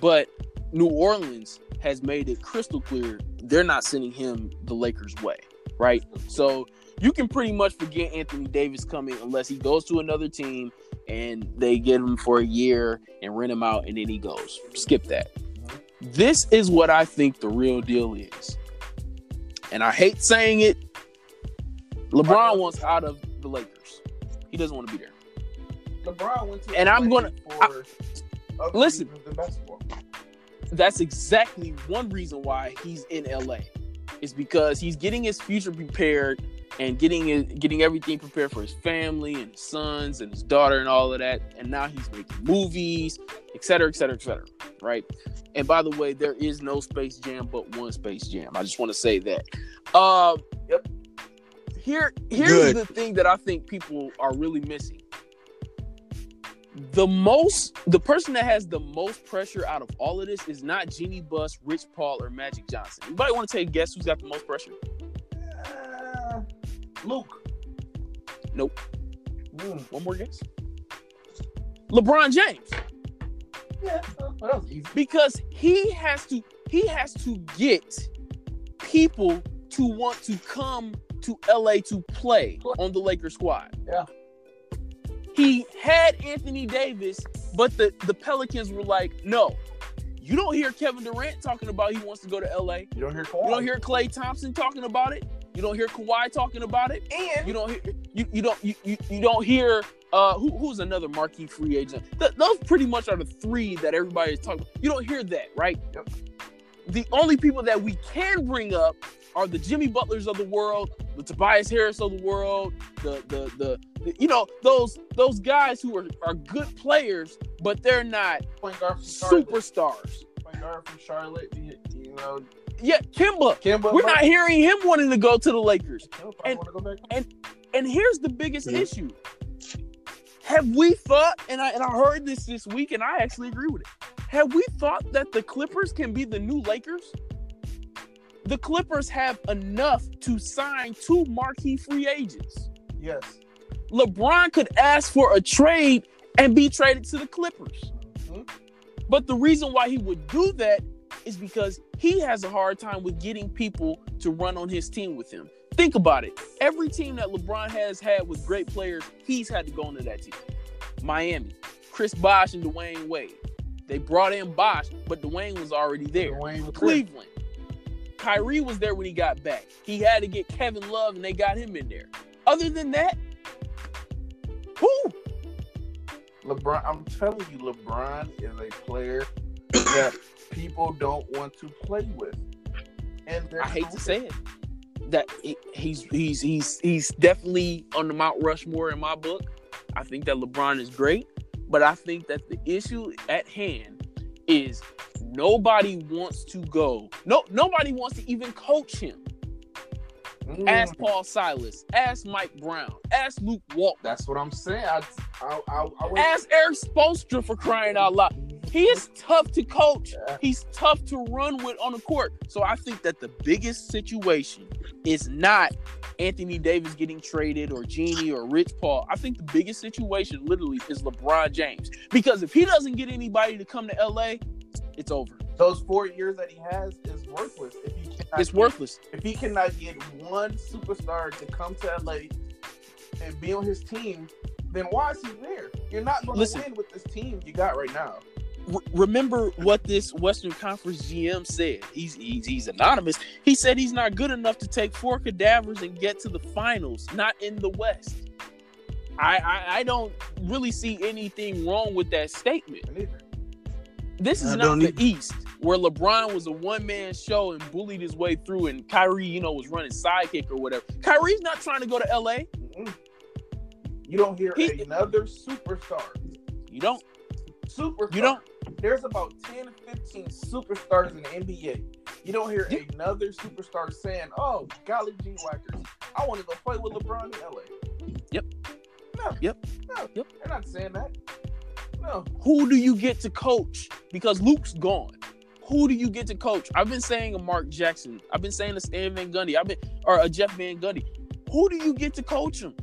but New Orleans has made it crystal clear they're not sending him the Lakers' way, right? So you can pretty much forget Anthony Davis coming unless he goes to another team and they get him for a year and rent him out and then he goes. Skip that. This is what I think the real deal is. And I hate saying it. LeBron wants out of the Lakers. He doesn't want to be there. LeBron went to And I'm gonna- for other listen. Reasons than basketball. That's exactly one reason why he's in LA. Is because he's getting his future prepared and getting getting everything prepared for his family and his sons and his daughter and all of that. And now he's making movies, et cetera, et cetera, et cetera. Right. And by the way, there is no Space Jam but one Space Jam. I just want to say that. Um, Yep. Here, here's Good. the thing that I think people are really missing. The most, the person that has the most pressure out of all of this is not Jeanie Buss, Rich Paul, or Magic Johnson. Anybody want to take a guess who's got the most pressure? Uh, Luke. Nope. Hmm. One more guess. LeBron James, Yeah, that was easy. because he has to, he has to get people to want to come to LA to play on the Lakers squad. Yeah. He had Anthony Davis, but the, the Pelicans were like, no. You don't hear Kevin Durant talking about he wants to go to LA. You don't hear Kawhi. You don't hear Klay Thompson talking about it. You don't hear Kawhi talking about it. and You don't hear you, you don't you, you, you don't hear uh who, who's another marquee free agent. Th- those pretty much are the three that everybody is talking. about. You don't hear that, right? Yep. The only people that we can bring up are the Jimmy Butlers of the world, the Tobias Harris of the world, the the the, the you know those those guys who are, are good players, but they're not point guard from superstars. Point guard from Charlotte. You, you know, Yeah, Kemba. Kemba. We're not hearing him wanting to go to the Lakers. Kemba and- to go back. And here's the biggest Yeah. issue. Have we thought, and I and I heard this this week, and I actually agree with it. Have we thought that the Clippers can be the new Lakers? The Clippers have enough to sign two marquee free agents. Yes. LeBron could ask for a trade and be traded to the Clippers. Mhm. But the reason why he would do that is because he has a hard time with getting people to run on his team with him. Think about it. Every team that LeBron has had with great players, he's had to go into that team. Miami, Chris Bosh and Dwyane Wade. They brought in Bosh, but Dwyane was already there. Dwyane there. Cleveland. Kyrie was there when he got back. He had to get Kevin Love, and they got him in there. Other than that, who? LeBron, I'm telling you, LeBron is a player that people don't want to play with. And I hate to say it. That he's he's he's he's definitely on the Mount Rushmore in my book. I think that LeBron is great, but I think that the issue at hand is nobody wants to go. No, nobody wants to even coach him. Mm, Ask Paul Silas. Ask Mike Brown. Ask Luke Walton. that's what I'm saying. I, I, I, I Ask Erik Spoelstra for crying out loud. He is tough to coach. He's tough to run with on the court. So I think that the biggest situation is not Anthony Davis getting traded or Jeanie or Rich Paul. I think the biggest situation literally is LeBron James. Because if he doesn't get anybody to come to LA, it's over. Those four years that he has is worthless. If he cannot It's get- worthless. If he cannot get one superstar to come to LA and be on his team, then why is he there? You're not going to win with this team you got right now. Re- remember what this Western Conference GM said. He's, he's he's anonymous. He said he's not good enough to take four cadavers and get to the finals, not in the West. I I, I don't really see anything wrong with that statement. This is I not the either. East, where LeBron was a one man show and bullied his way through, and Kyrie, you know, was running sidekick or whatever. Kyrie's not trying to go to LA. Mm-mm. You don't hear He- another superstar. You don't. Superstar. You don't. There's about 10, 15 superstars in the NBA. You don't hear Yeah. another superstar saying, "Oh, golly gee whackers, I want to go play with LeBron in LA." Yep. No. Yep. No. Yep. They're not saying that. No. Who do you get to coach? Because Luke's gone. Who do you get to coach? I've been saying a Mark Jackson. I've been saying a Stan Van Gundy. I've been or a Jeff Van Gundy. Who do you get to coach him?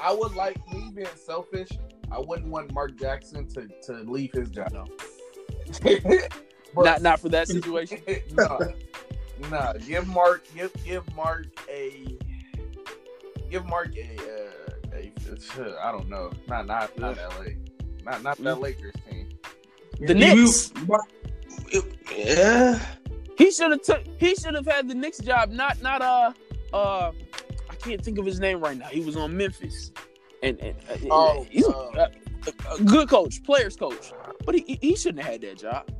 I would like me being selfish. I wouldn't want Mark Jackson to, to leave his job. No. But- Not not for that situation. no, no. Give Mark, give give Mark a, give Mark a, uh, a, a I don't know, not not not LA, not not that Mm. Lakers team. The You- Knicks. Yeah. He should have took. He should have had the Knicks job. Not not uh uh. I can't think of his name right now. He was on Memphis, and, and uh, Oh, he's a, uh, a- a good coach, players coach. But he he shouldn't have had that job.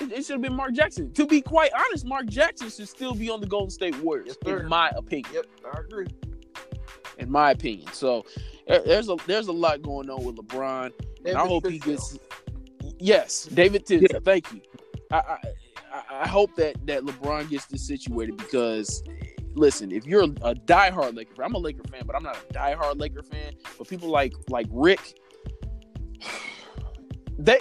It, it should have been Mark Jackson. To be quite honest, Mark Jackson should still be on the Golden State Warriors, Yes, in my opinion. Yep, I agree. In my opinion. So there's a there's a lot going on with LeBron, and I David hope he gets. Yes, David Fizdale. Thank you. I, I I- I hope that that LeBron gets this situated because. Listen, if you're a diehard Laker fan, I'm a Laker fan, but I'm not a diehard Laker fan. But people like like Rick, they,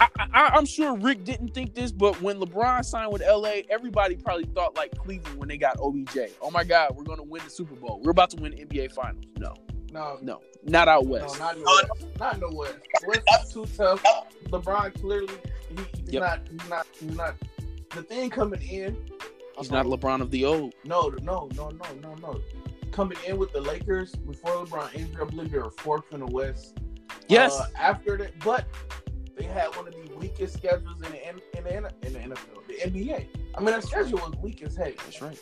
I, I, I'm sure Rick didn't think this, but when LeBron signed with LA, everybody probably thought like Cleveland when they got OBJ. Oh my God, we're gonna win the Super Bowl. We're about to win the NBA Finals. No, No, no, not out no, west. not in the West. Not in the West. West is too tough. LeBron clearly, he, he's Yep. not, he's not, he's not. The thing coming in, He's not LeBron of the old. No, no, no, no, no, no. Coming in with the Lakers before LeBron injury, I believe they were fourth in the West. Yes, Uh, after that, but they had one of the weakest schedules in the in the, in the NFL, the NBA. I mean, their schedule was weak as heck. that's right.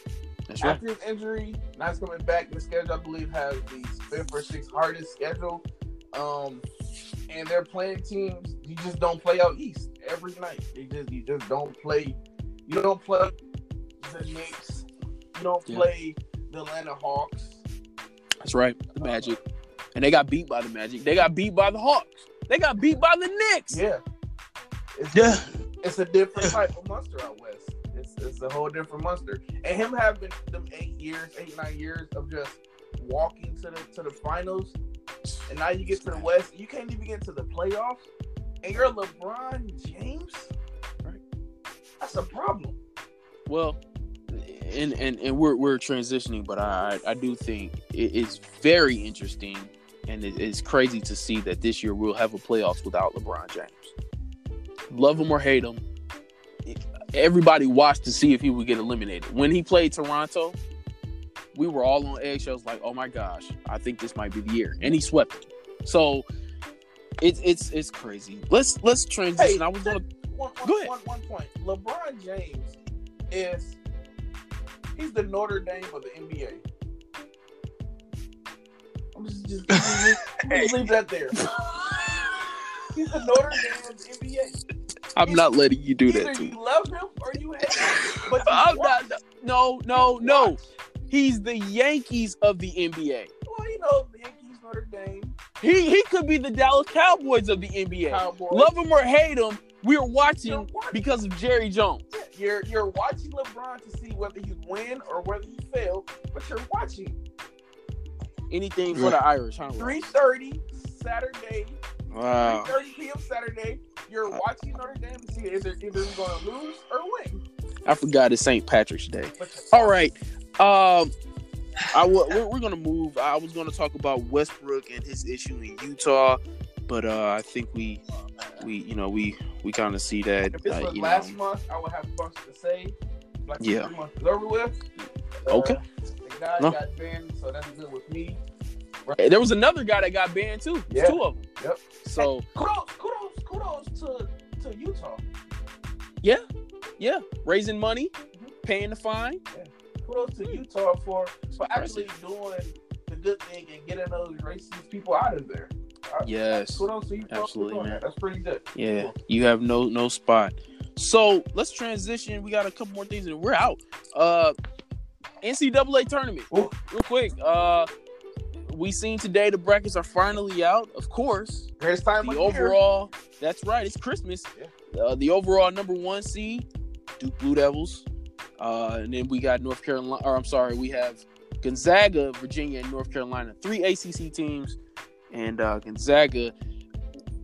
That's right. After his injury, now he's coming back. The schedule, I believe, has the fifth or sixth hardest schedule. Um, and they're playing teams. You just don't play out east every night. You just you just don't play. You don't play the Knicks. You don't Yeah. play the Atlanta Hawks. That's right. The Magic, and they got beat by the Magic. They got beat by the Hawks. They got beat by the Knicks. Yeah, it's, Yeah. it's a different type of monster out west. It's it's a whole different monster. And him having them eight years, eight nine years of just walking to the to the finals, and now you get to the West, you can't even get to the playoffs, and you're LeBron James. Right. That's a problem. Well, and and and we're we're transitioning, but I I do think it's very interesting, and it, it's crazy to see that this year we'll have a playoffs without LeBron James. Love him or hate him, everybody watched to see if he would get eliminated. When he played Toronto, we were all on eggshells, like, oh my gosh, I think this might be the year, and he swept it. So. It's it's it's crazy. Let's let's transition. Hey, I was gonna One, one, Go ahead. one- one point. LeBron James is he's the Notre Dame of the NBA. I'm just just, just, just leave that there. He's the Notre Dame of the NBA. I'm not letting you do that to me. you love him or you hate him. But I'm watch. not. No, no, no. Watch. He's the Yankees of the NBA. Well, you know, the Yankees, Notre Dame, He he could be the Dallas Cowboys of the NBA. Cowboys. Love him or hate him, we're watching watching. because of Jerry Jones. You're you're watching LeBron to see whether you win or whether you fail, but you're watching. Anything for the Irish, huh? Three thirty Saturday, Wow. 3:30 p.m. Saturday. You're watching Notre Dame to see either either you're going to lose or win. I forgot it's St. Patrick's Day. All right. Um, I w- we're, we're gonna move. I was gonna talk about Westbrook and his issue in Utah, but uh, I think we we you know we we kind of see that. if this uh, was you last know, month, I would have a bunch to say. Like Yeah. three months is over with. Uh, Okay. The guy No. got banned, so that's good with me. Hey, there was another guy that got banned too. Yeah. Two of them. Yep. So Kudos, kudos, kudos to to Utah. yeah, yeah, raising money, paying the fine. Kudos to Utah for for actually doing the good thing and getting those racist people out of there. Yes. Kudos to Utah. Absolutely, man. that. That's pretty good. Yeah, you have no no spot. So let's transition. We got a couple more things and we're out. Uh NCAA tournament. Ooh. Real quick. Uh we seen today the brackets are finally out. Of course, Greatest time the the year. overall. That's right. It's Christmas. Yeah. Uh, the overall number one seed, Duke Blue Devils, uh, and then we got North Carolina. Or I'm sorry, we have Gonzaga, Virginia, and North Carolina. Three ACC teams, and uh, Gonzaga.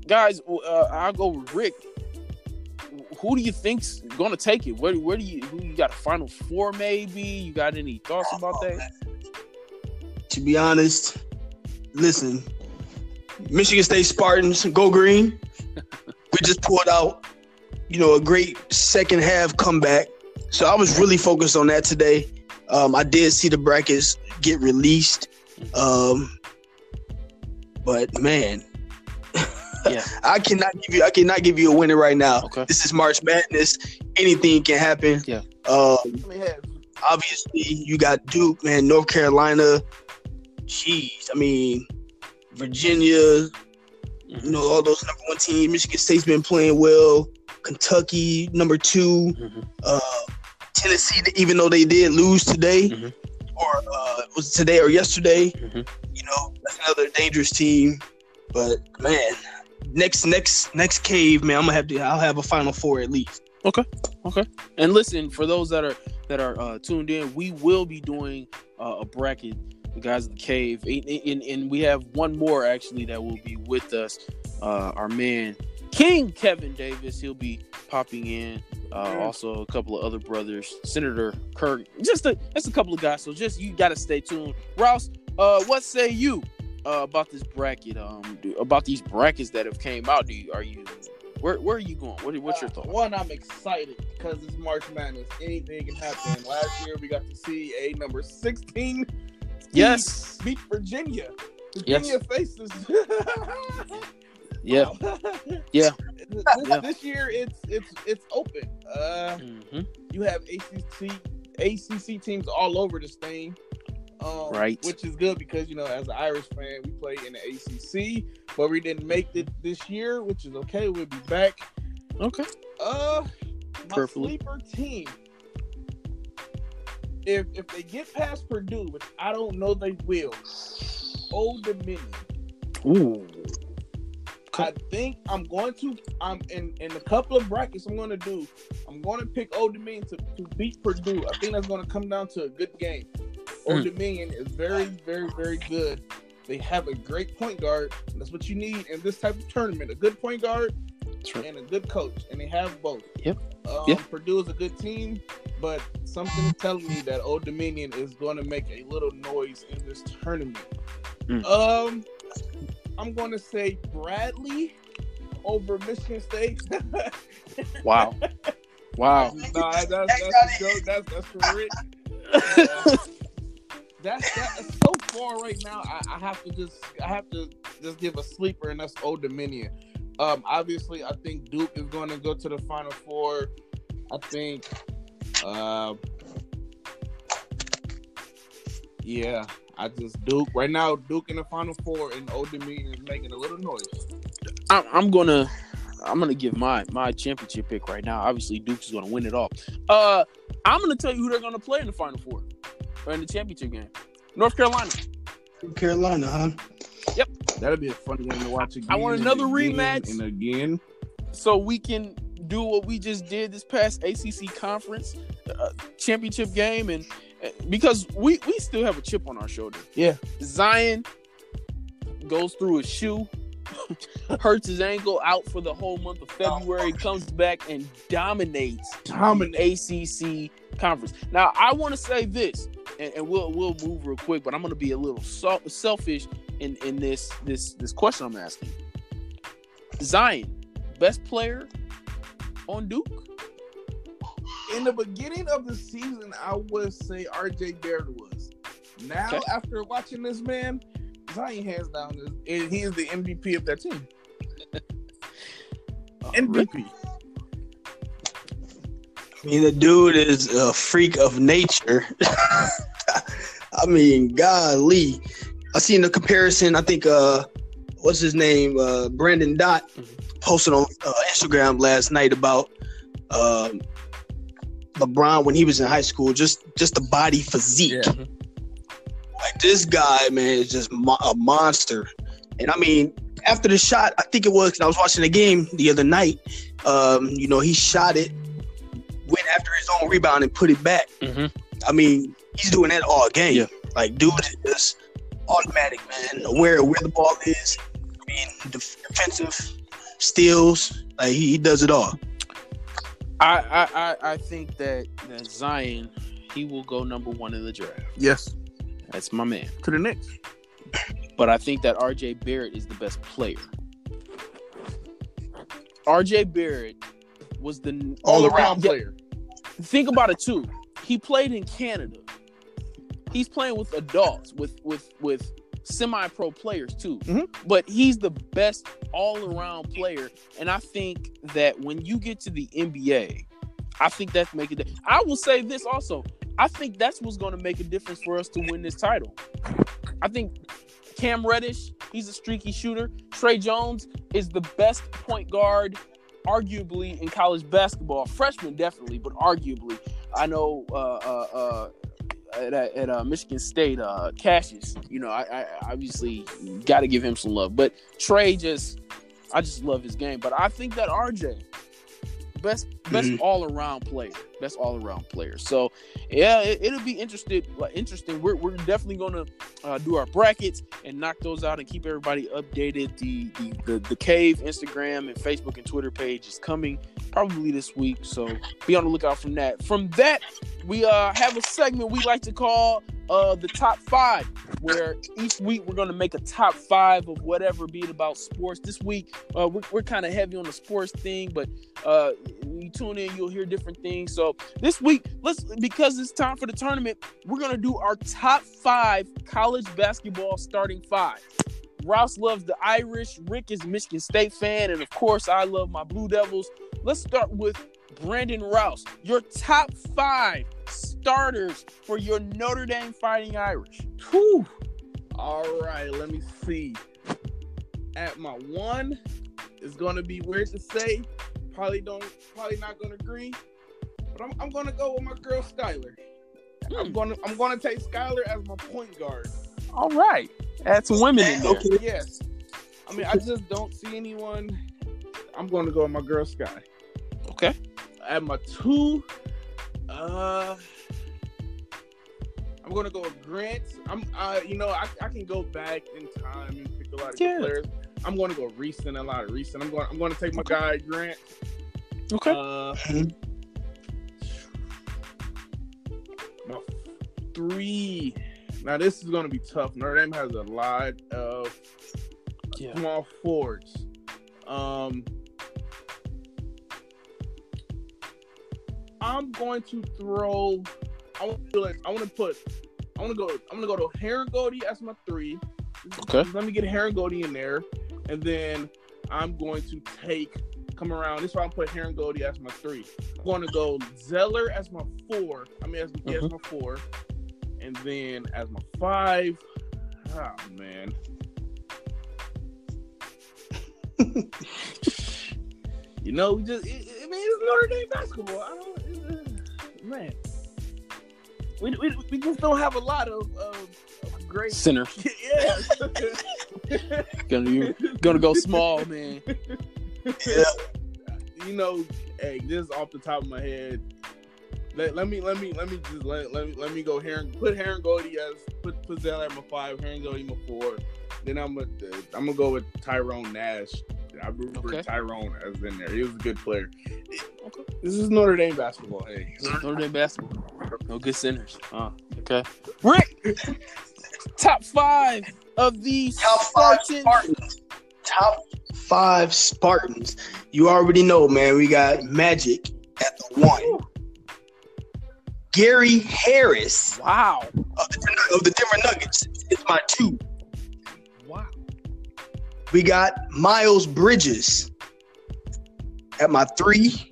Guys, uh, I'll go with Rick. Who do you think's going to take it? Where, where do you? Who you got? A Final Four, maybe? You got any thoughts about that? To be honest, listen, Michigan State Spartans, go green. we just pulled out, you know, a great second half comeback. So I was really focused on that today. Um, I did see the brackets get released. Um, but man, Yeah. I cannot give you I cannot give you a winner right now. Okay. This is March Madness. Anything can happen. Yeah. Um, Let me have- obviously you got Duke, man, North Carolina. Jeez, I mean, Virginia, you know, all those number one teams. Michigan State's been playing well. Kentucky, number 2 Mhm. Uh, Tennessee, even though they did lose today, Mhm. or uh, was it today or yesterday? Mhm. You know, that's another dangerous team. But man, next, next, next cave, man, I'm gonna have to. I'll have a Final Four at least. Okay. Okay. And listen, for those that are that are uh, tuned in, we will be doing uh, a bracket, the guys of the cave, and, and, and we have one more actually that will be with us. Uh, our man King Kevin Davis, he'll be popping in. Uh, also, a couple of other brothers, Senator Kirk, just a just a couple of guys. So just you got to stay tuned. Rouse, uh, what say you uh, about this bracket? Um, do, about these brackets that have came out? Do you, are you where where are you going? What, what's your Uh, thought? One, I'm excited because it's March Madness. Anything can happen. Last year, we got to see a number 16 Yes. beat Virginia. Yes. Virginia faces. Yeah. Yeah. This, Yeah. this year, it's it's it's open. Uh, hmm you have ACC ACC teams all over this thing. Um, Right. Which is good because you know, as an Irish fan, we play in the ACC, but we didn't make it this year, which is okay. We'll be back. Okay. Uh, my Perfectly. sleeper team. If if they get past Purdue, which I don't know they will, Old Dominion. Ooh. I think I'm going to. I'm in in a couple of brackets. I'm going to do. I'm going to pick Old Dominion to, to beat Purdue. I think that's going to come down to a good game. Old Dominion is very, very, very good. They have a great point guard. That's what you need in this type of tournament: a good point guard right. and a good coach, and they have both. Yep. Um, Yeah. Purdue is a good team, but something is telling me that Old Dominion is going to make a little noise in this tournament. Mm. Um, I'm going to say Bradley over Michigan State. Wow. Wow. nah, that's that's a joke. That's that's for Rick. Uh, that's that's so far right now. I, I have to just I have to just give a sleeper, and that's Old Dominion. Um, obviously, I think Duke is going to go to the Final Four. I think, uh, yeah, I just Duke right now. Duke in the Final Four, and Old Dominion is making a little noise. I'm, I'm gonna I'm gonna give my my championship pick right now. Obviously, Duke is gonna win it all. Uh, I'm gonna tell you who they're gonna play in the Final Four or in the championship game. North Carolina. Carolina, huh? Yep. That'll be a fun game to watch again. I want and another again rematch. and again. so we can do what we just did this past ACC conference uh, championship game, and uh, because we we still have a chip on our shoulder. Yeah. Zion goes through a shoe, hurts his ankle, out for the whole month of February, comes back and dominates Dominate. ACC conference. Now, I want to say this, and, and we'll we'll move real quick, but I'm going to be a little so- selfish in in this this this question I'm asking. Zion, best player on Duke. In the beginning of the season, I would say RJ Barrett was. Now, Okay. after watching this man, Zion hands down is and he is the MVP of that team. MVP. I mean, the dude is a freak of nature. I mean, golly. I seen the comparison. I think, uh, what's his name? Uh, Brandon Dot posted on uh, Instagram last night about um, LeBron when he was in high school. Just, just the body physique. Yeah. Like this guy, man, is just mo- a monster. And I mean, after the shot, I think it was I was watching the game the other night. Um, you know, he shot it, went after his own rebound and put it back. Mhm. I mean, he's doing that all game. Yeah. Like, dude is automatic, man. Aware of where the ball is. I mean, def- defensive steals. Like he, he does it all. I, I, I, I think that, that Zion, he will go number one in the draft. Yes, That's my man. to the Knicks. But I think that RJ Barrett is the best player. RJ Barrett was the All All-around around. player. think about it too. He played in Canada. He's playing with adults, with with with semi-pro players too. Mhm. But he's the best all-around player, and I think that when you get to the NBA, I think that's making. it. I will say this also. I think that's what's going to make a difference for us to win this title. I think Cam Reddish, he's a streaky shooter. Tre Jones is the best point guard, arguably in college basketball. Freshman, definitely, but arguably. I know uh, uh, uh, at, at uh, Michigan State, uh, Cassius. You know, I, I obviously got to give him some love. But Tre just, I just love his game. But I think that RJ, best best Mhm. all around player, best all around player. So yeah, it, it'll be interesting. Like, interesting. We're, we're definitely gonna uh, do our brackets and knock those out and keep everybody updated. The, the the the cave Instagram and Facebook and Twitter page is coming probably this week. So be on the lookout from that. From that, we uh have a segment we like to call uh the top five, where each week we're gonna make a top five of whatever, be it about sports. This week, uh, we're, we're kind of heavy on the sports thing, but uh, when you tune in, you'll hear different things. So this week, let's because it's time for the tournament, we're gonna do our top five college basketball starting five. Rouse loves the Irish. Rick is Michigan State fan, and of course, I love my Blue Devils. Let's start with Brandon Rouse. Your top five starters for your Notre Dame Fighting Irish. Whew. All right, let me see. At my one, it's gonna be weird to say. Probably don't, probably not gonna agree. But I'm, I'm gonna go with my girl Skylar. I'm Hmm. gonna, I'm gonna take Skylar as my point guard. All right, some women in there. Okay. Yes. I mean, I just don't see anyone. I'm gonna go with my girl Sky. Okay. At my two, uh, I'm gonna go with Grant. I'm, uh, you know, I, I can go back in time and pick a lot of Yeah. good players. I'm going to go recent, a lot of recent. I'm going, I'm going to take my Okay. guy Grant. Okay. Uh, my three. Now this is going to be tough. Notre Dame has a lot of Yeah. small forwards. Um, I'm going to throw. I want to like. I want to put. I want to go. I'm going to go to Harangody as my three. Okay. Let me get Harangody in there, and then I'm going to take. Come around. This is why I'm put Harangody as my three. I'm going to go Zeller as my four. I mean, as, yeah, as mm-hmm. my four, and then as my five. Oh man. You know, we just, it, I mean, it's Notre Dame basketball. I don't, man. We, we, we just don't have a lot of, of, of great. Center. yeah. Gonna gonna go small, man. Yeah. you know, hey, just off the top of my head, let, let me let me let me just let, let me let me go here and put Harangody as put put Zell at my five, Harangody my four. Then I'm gonna uh, I'm gonna go with Tyrone Nash. I remember Okay. Tyrone has been there. He was a good player. This is Notre Dame basketball. Hey, Notre Dame basketball. No good centers. Uh, okay. Rick, top five of these Top five Spartans. Spartans. Top five Spartans. You already know, man. We got Magic at the one. Gary Harris Wow. of the, of the Denver Nuggets is my two. Wow. We got Miles Bridges at my three.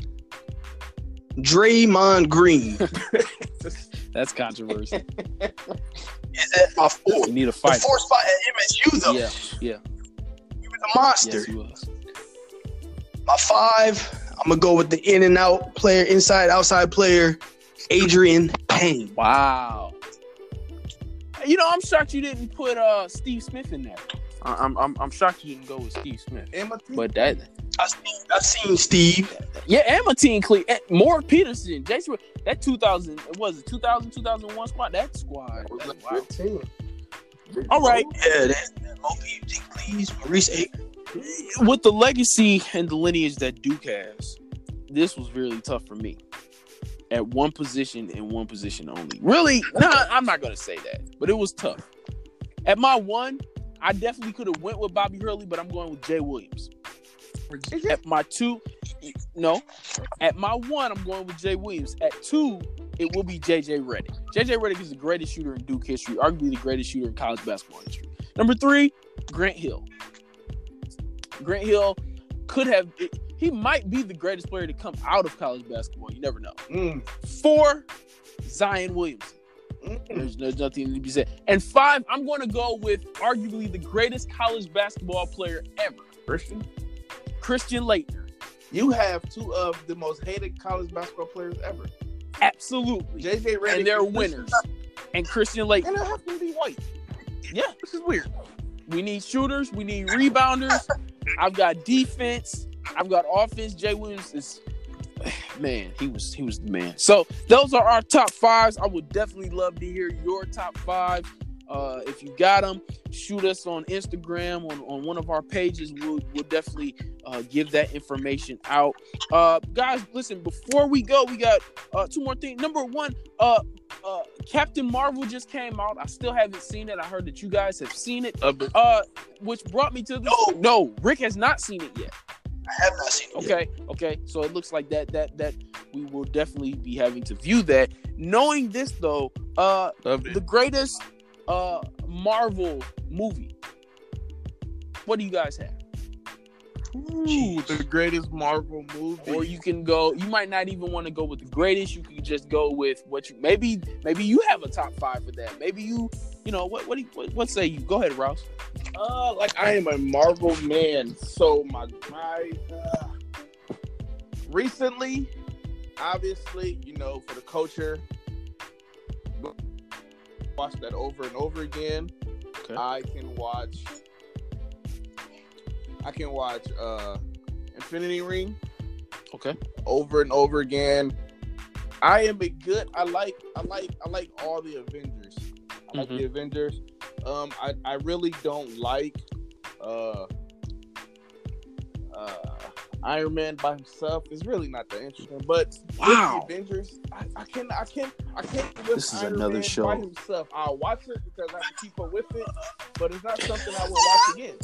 Draymond Green That's controversial. is at my four. You need a The fight. four spot at MSU though. Yeah, yeah. He was a monster. Yes, he was. My five, I'm gonna go with the in and out player, inside outside player, Adreian Payne. Wow. You know, I'm shocked you didn't put uh Steve Smith in there. I- I'm I'm I'm shocked you didn't go with Steve Smith. Emma T. But that I seen, I seen Steve. yeah, and Mateen Cle and Moore Peterson, Jason that 2000 it was it 2000 2001 squad. That squad. was That's like wild. 15. All right. Yeah, that, that OPG, please, Maurice Aker. with the legacy and the lineage that Duke has, this was really tough for me. At one position and one position only. Really? Nah, I'm not gonna say that, but it was tough. At my one, I definitely could have went with Bobby Hurley, but I'm going with Jay Williams. At my two, no. At my one, I'm going with Jay Williams. At two, it will be JJ Redick. JJ Redick is the greatest shooter in Duke history, arguably the greatest shooter in college basketball history. Number three, Grant Hill. Grant Hill could have, he might be the greatest player to come out of college basketball. You never know. Mm. Four, Zion Williamson. There's, there's nothing to be said. And five, I'm going to go with arguably the greatest college basketball player ever, Christian, Christian Laettner. you have two of the most hated college basketball players ever. Absolutely. JJ Redick and they're winners. And Christian Laettner. And they have to be white. Yeah. This is weird. We need shooters. We need rebounders. I've got defense. I've got offense. Jay Williams is man. He was he was the man. So those are our top fives. I would definitely love to hear your top five. Uh, if you got them, shoot us on Instagram on, on one of our pages. We'll, we'll definitely uh, give that information out. Uh, guys, listen, before we go, we got uh, two more things. Number one, uh, uh, Captain Marvel just came out. I still haven't seen it. I heard that you guys have seen it. Uh, which brought me to the. No. no, Rick has not seen it yet. I have not seen it. yet. Okay, okay. So it looks like that that that we will definitely be having to view that. Knowing this though, uh Loved the greatest uh Marvel movie. What do you guys have? Ooh, the greatest Marvel movie. Or you can go you might not even want to go with the greatest. You can just go with what you maybe maybe you have a top 5 for that. Maybe you you know what what do you, what, what say you? Go ahead, Rouse. Uh, like I am a Marvel man, so my my uh, recently, obviously, you know, for the culture, watch that over and over again. Okay. I can watch. I can watch uh Infinity Ring Okay. over and over again. I am a good. I like. I like. I like all the Avengers. I like Mhm. the Avengers. Um, I I really don't like uh uh Iron Man by himself. It's really not that interesting. But Wow. the Avengers, I, I can I can I can't This is Iron another Man show. by himself. I'll watch it because I have to keep up with it, but it's not something I will watch again.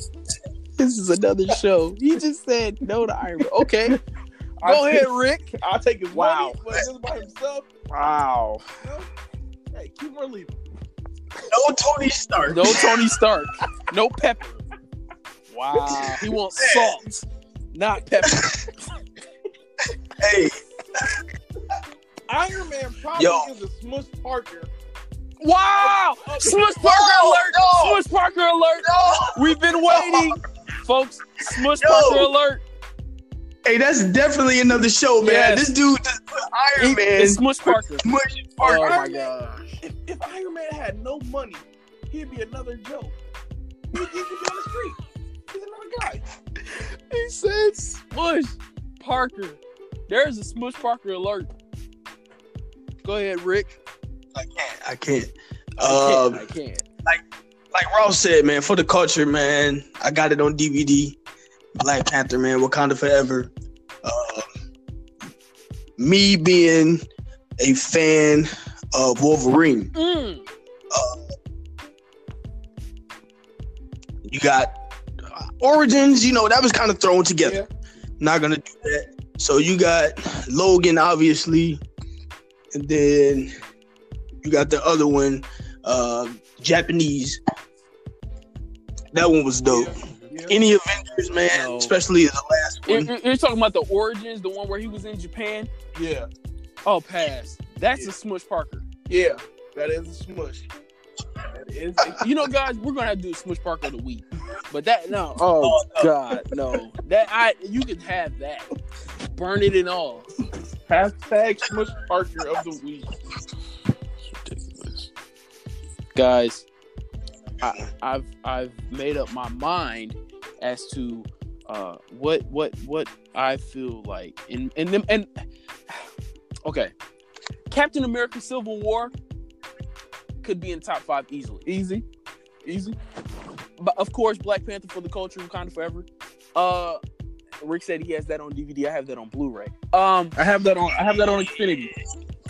This is another show. He just said no to Iron Man. Okay. I'll Go take- ahead, Rick. I'll take his Wow. money, but just by himself, Wow. you know, hey, keep on leaving. No Tony Stark. No Tony Stark. No pepper. Wow. He wants salt, not pepper. Hey, Iron Man probably Yo. is a Smush Parker. Wow. Smush Parker No, alert. no. Smush Parker alert. no. We've been waiting. Folks, Smush Yo. Parker alert. Hey, that's definitely another show, man. Yes. This dude just put Iron He- Man. It's Smush Parker. Smush Oh Parker. my Iron Man- gosh. If, if Iron Man had no money, he'd be another Joe. He, he could be on the street. He's another guy. He said Smush Parker. There's a Smush Parker alert. Go ahead, Rick. I can't. I can't. I Um, can't. I can't. like Ross said, man, for the culture, man, I got it on DVD. Black Panther, man, Wakanda Forever. Uh, me being a fan of Wolverine, Mm. uh, you got uh, Origins. You know that was kind of thrown together. Not gonna do that. So you got Logan, obviously, and then you got the other one, uh, Japanese. That one was dope. Yeah. Any Avengers, man, No. especially the last You're, one. you're- you're talking about the origins, the one where he was in Japan. Yeah. Oh, pass. That's Yeah. a Smush Parker. Yeah. That is a smush. That is You know, guys, we're gonna have to do a Smush Parker of the week. But that no. Oh, oh God, no. That I you can have that. Burn it and all. hashtag smush Parker of the week. Guys, I, I've I've made up my mind as to uh, what what what I feel like and and them and okay, Captain America: Civil War could be in top five easily. Easy, easy. But of course, Black Panther for the culture, kind of forever. Uh, Rick said he has that on DVD. I have that on Blu-ray. Um, I have that on. I have that on Xfinity.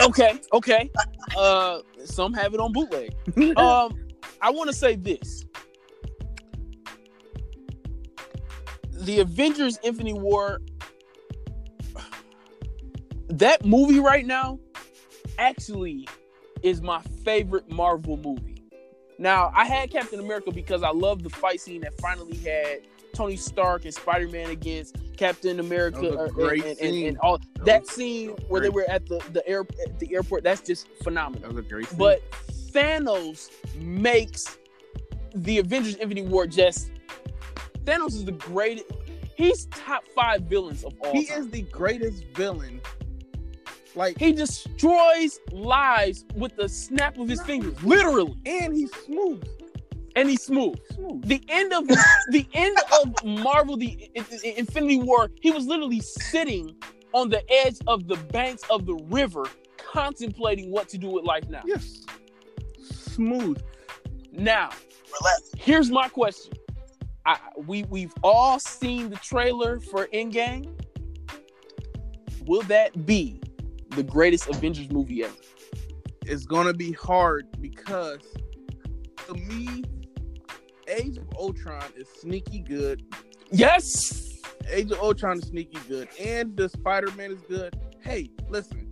Okay, okay. Uh, some have it on bootleg. Um, I want to say this: the Avengers: Infinity War. That movie right now, actually, is my favorite Marvel movie. Now, I had Captain America because I love the fight scene that finally had Tony Stark and Spider Man against Captain America uh, great and, and, and, and all That that was scene where they were at the the air at the airport. That's just phenomenal. That was a great. Scene. But Thanos makes the Avengers Infinity War just Thanos is the greatest. He's top five villains of all he time. is the greatest villain. Like, He destroys lives with the snap of his No. fingers, literally, and he's smooth. And he's smooth. Smooth. The end of the end of Marvel, the I- I- Infinity War, he was literally sitting on the edge of the banks of the river, contemplating what to do with life now. Yes. Smooth. Now, Relax. here's my question. I, we we've all seen the trailer for Endgame. Will that be the greatest Avengers movie ever? It's gonna be hard because to me, Age of Ultron is sneaky good. Yes. Age of Ultron is sneaky good, and the Spider Man is good. Hey, listen,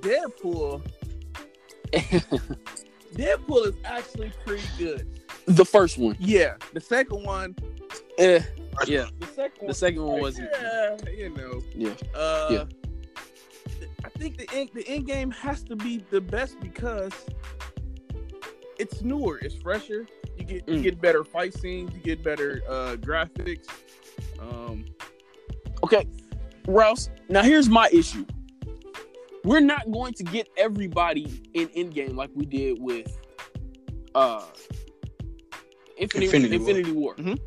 Deadpool. Deadpool is actually pretty good. the first one. Yeah, the second one. Eh, yeah. The second one. The second one wasn't. Yeah, you know. Yeah. Uh, Yeah. I think the end, the end game has to be the best because it's newer, it's fresher. You get you Mm. get better fight scenes, you get better uh, graphics. Um, Okay, Rouse. Now here's my issue. We're not going to get everybody in Endgame like we did with uh Infinity Infinity Infinity, War. War. Mhm.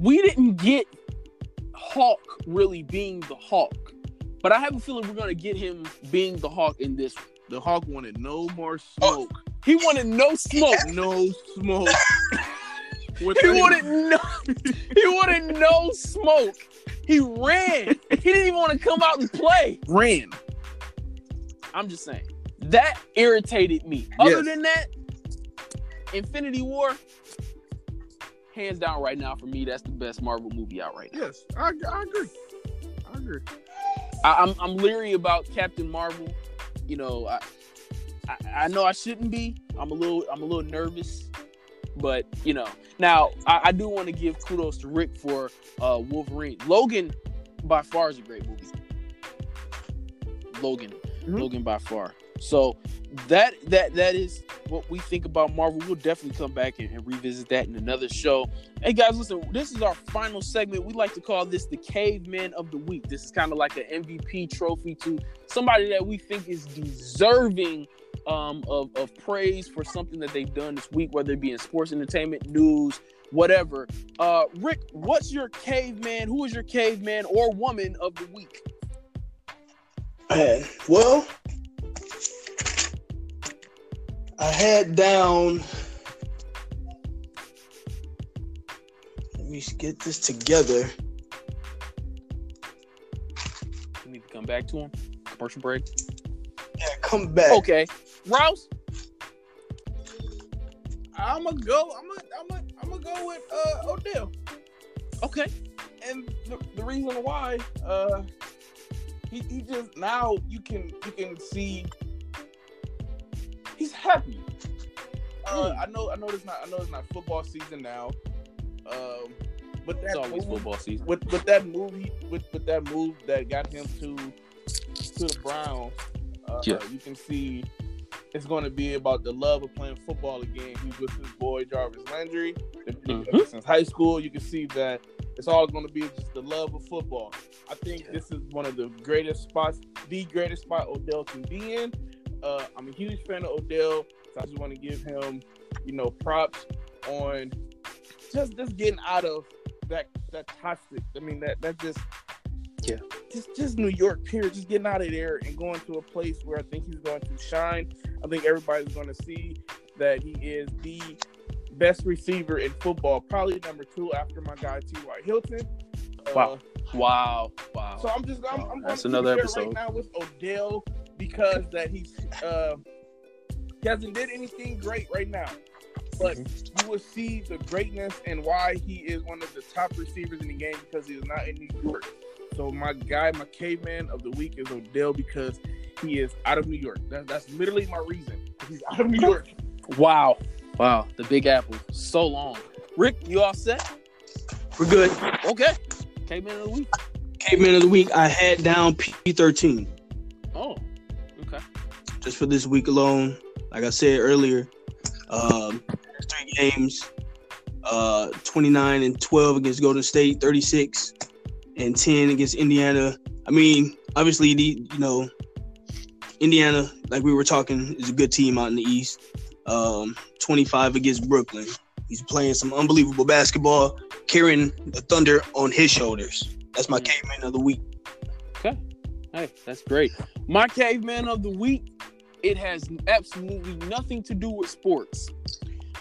We didn't get Hawk really being the Hawk, but I have a feeling we're gonna get him being the Hawk in this. one. the Hawk wanted no more Oh. He wanted no smoke. no smoke. With He wanted no. He wanted no smoke. He ran. He didn't even want to come out and play. ran. I'm just saying that irritated me. Other than that, Infinity War, hands down, right now for me, that's the best Marvel movie out right now. Yes, I, I agree. I agree. I, I'm I'm leery about Captain Marvel. You know, I, I I know I shouldn't be. I'm a little I'm a little nervous, but you know, now I, I do want to give kudos to Rick for uh, Wolverine. Logan, by far, is a great movie. Logan, Mhm. Logan by far. So that that that is what we think about Marvel. We'll definitely come back and, and revisit that in another show. Hey guys, listen, this is our final segment. We like to call this the Caveman of the Week. This is kind of like an MVP trophy to somebody that we think is deserving um, of, of praise for something that they've done this week, whether it be in sports, entertainment, news, whatever. Uh, Rick, what's your caveman? Who is your caveman or woman of the week? Man, well, I had down. Let me get this together. We need to come back to him. Commercial break. Yeah, come back. Okay, Rouse. I'm gonna go. I'm gonna. I'm gonna. I'm gonna go with uh, Odell. Okay. and the, the reason why uh he, he just now you can you can see he's happy uh Hmm. i know i know it's not i know it's not football season now um but It's that always move, football season. with with that move he, with with that move that got him to to the browns uh, Yeah. you can see it's going to be about the love of playing football again. He's with his boy Jarvis Landry They've been together Mhm. since high school. You can see that it's all going to be just the love of football. I think Yeah. this is one of the greatest spots, the greatest spot Odell can be in. Uh, I'm a huge fan of Odell So I just want to give him, you know, props on just just getting out of that that toxic. I mean that that just Yeah. just just New York period. Just getting out of there and going to a place where I think he's going to shine. I think everybody's going to see that he is the best receiver in football, probably number two after my guy T.Y. Hilton. Uh, Wow. Wow. Wow. so I'm just I'm, I'm That's another episode. right now with Odell because that he's uh, he hasn't did anything great right now, but Mm-hmm. you will see the greatness and why he is one of the top receivers in the game because he is not in New York. So my guy, my caveman of the week is Odell because he is out of New York. That, that's literally my reason. He's out of New York. Wow. Wow. The Big Apple. So long. Rick, you all set? We're good. Okay. Caveman of the week. Caveman of the week. I had down P13 Oh. Okay. just for this week alone. Like I said earlier, um, three games, uh, 29 and 12 against Golden State, 36 and 10 against Indiana. I mean, obviously, the you know, Indiana, like we were talking, is a good team out in the East. Um, 25 against Brooklyn. He's playing some unbelievable basketball, carrying the Thunder on his shoulders. That's my Mm. caveman of the week. Okay. Hey, that's great. My caveman of the week, it has absolutely nothing to do with sports.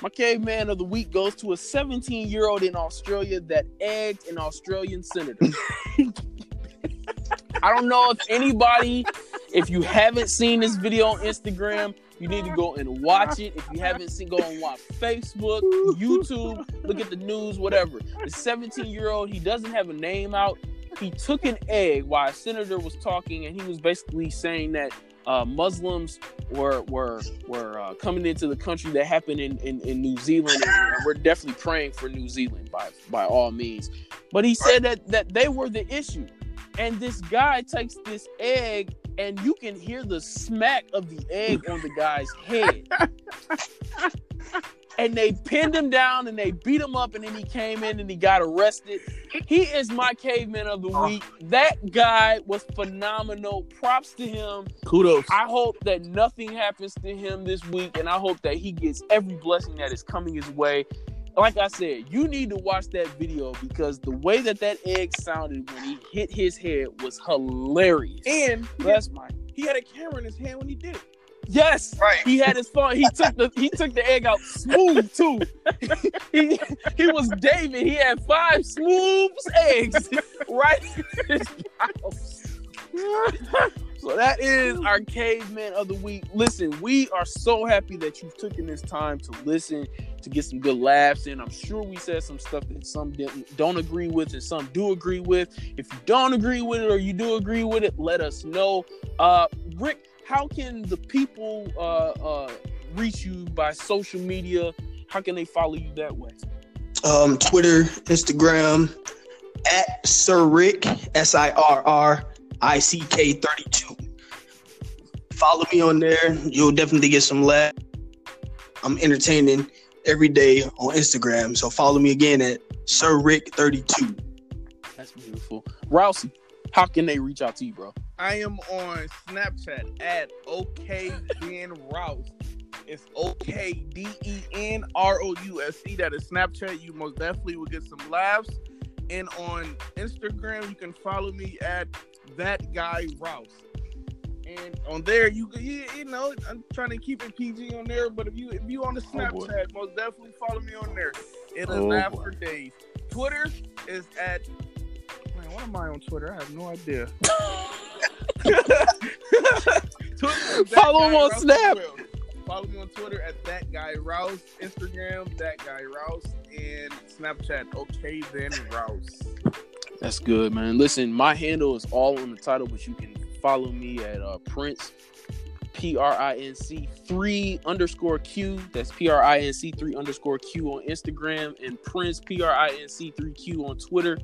My caveman of the week goes to a 17 year old in Australia that egged an Australian senator. I don't know if anybody, if you haven't seen this video on Instagram, you need to go and watch it. If you haven't seen, go and watch Facebook, YouTube, look at the news, whatever. The 17 year old, he doesn't have a name out. He took an egg while a senator was talking, and he was basically saying that uh, Muslims were were were uh, coming into the country that happened in, in, in New Zealand, and, and we're definitely praying for New Zealand by by all means. But he said that that they were the issue, and this guy takes this egg, and you can hear the smack of the egg on the guy's head. And they pinned him down and they beat him up, and then he came in and he got arrested. He is my caveman of the oh. week. That guy was phenomenal. Props to him. Kudos. I hope that nothing happens to him this week, and I hope that he gets every blessing that is coming his way. Like I said, you need to watch that video because the way that that egg sounded when he hit his head was hilarious. and he, That's my he had a camera in his hand when he did it. yes. Right. He had his phone. He took the he took the egg out smooth too. he he was David. He had five smooth eggs right in his mouth. So that is our caveman of the week. Listen, we are so happy that you've taken this time to listen, to get some good laughs in. I'm sure we said some stuff that some didn't, don't agree with and some do agree with. If you don't agree with it or you do agree with it, let us know. Uh, Rick, how can the people uh, uh, reach you by social media? How can they follow you that way? um, Twitter, Instagram, at Sir Rick, S I R R I C K 32. Follow me on there. You'll definitely get some laugh. I'm entertaining every day on Instagram. So follow me again at Sir Rick 32. That's beautiful. Rousey, how can they reach out to you, bro? I am on Snapchat at OKDenRouse. It's O K D E N R O U S E. That is Snapchat. You most definitely will get some laughs. And on Instagram, you can follow me at that guy Rouse. And on there, you you, you know I'm trying to keep it PG on there. But if you if you on the Oh. Snapchat, most definitely follow me on there. It'll Oh, laugh boy. for days. Twitter is at man. What am I on Twitter? I have no idea. Is Follow him on Rouse Snap. well. Follow me on Twitter at that guy Rouse, Instagram that guy Rouse, and Snapchat. Okay, then Rouse. That's good, man. Listen, my handle is all on the title, but you can follow me at uh, Prince P R I N C three underscore Q. That's P R I N C three underscore Q on Instagram and Prince P R I N C three Q on Twitter.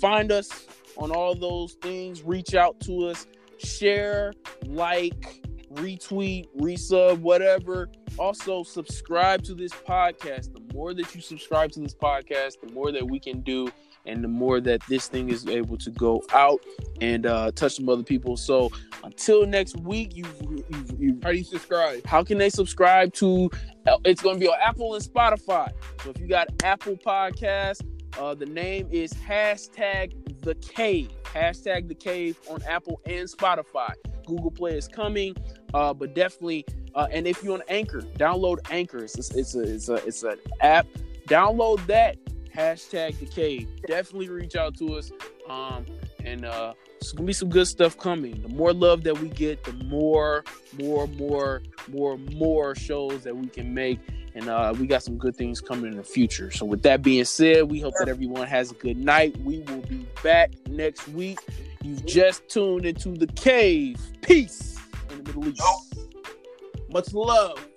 Find us on all those things. Reach out to us. Share, like, retweet, resub, whatever. Also, subscribe to this podcast. The more that you subscribe to this podcast, the more that we can do and the more that this thing is able to go out and uh, touch some other people. So until next week, you've, you've, you How do you subscribe? how can they subscribe to uh, it's going to be on apple and spotify. So if you got apple podcast uh, the name is hashtag the cave hashtag the cave on apple and spotify. Google play is coming uh, but definitely uh, and if you're on anchor download anchor. It's, it's a it's a it's an app. Download that hashtag the cave definitely reach out to us um, and uh, it's gonna be some good stuff coming. The more love that we get, the more, more, more, more, more shows that we can make, and uh, we got some good things coming in the future. So, with that being said, we hope that everyone has a good night. We will be back next week. You've just tuned into the cave. Peace in the Middle East. Much love.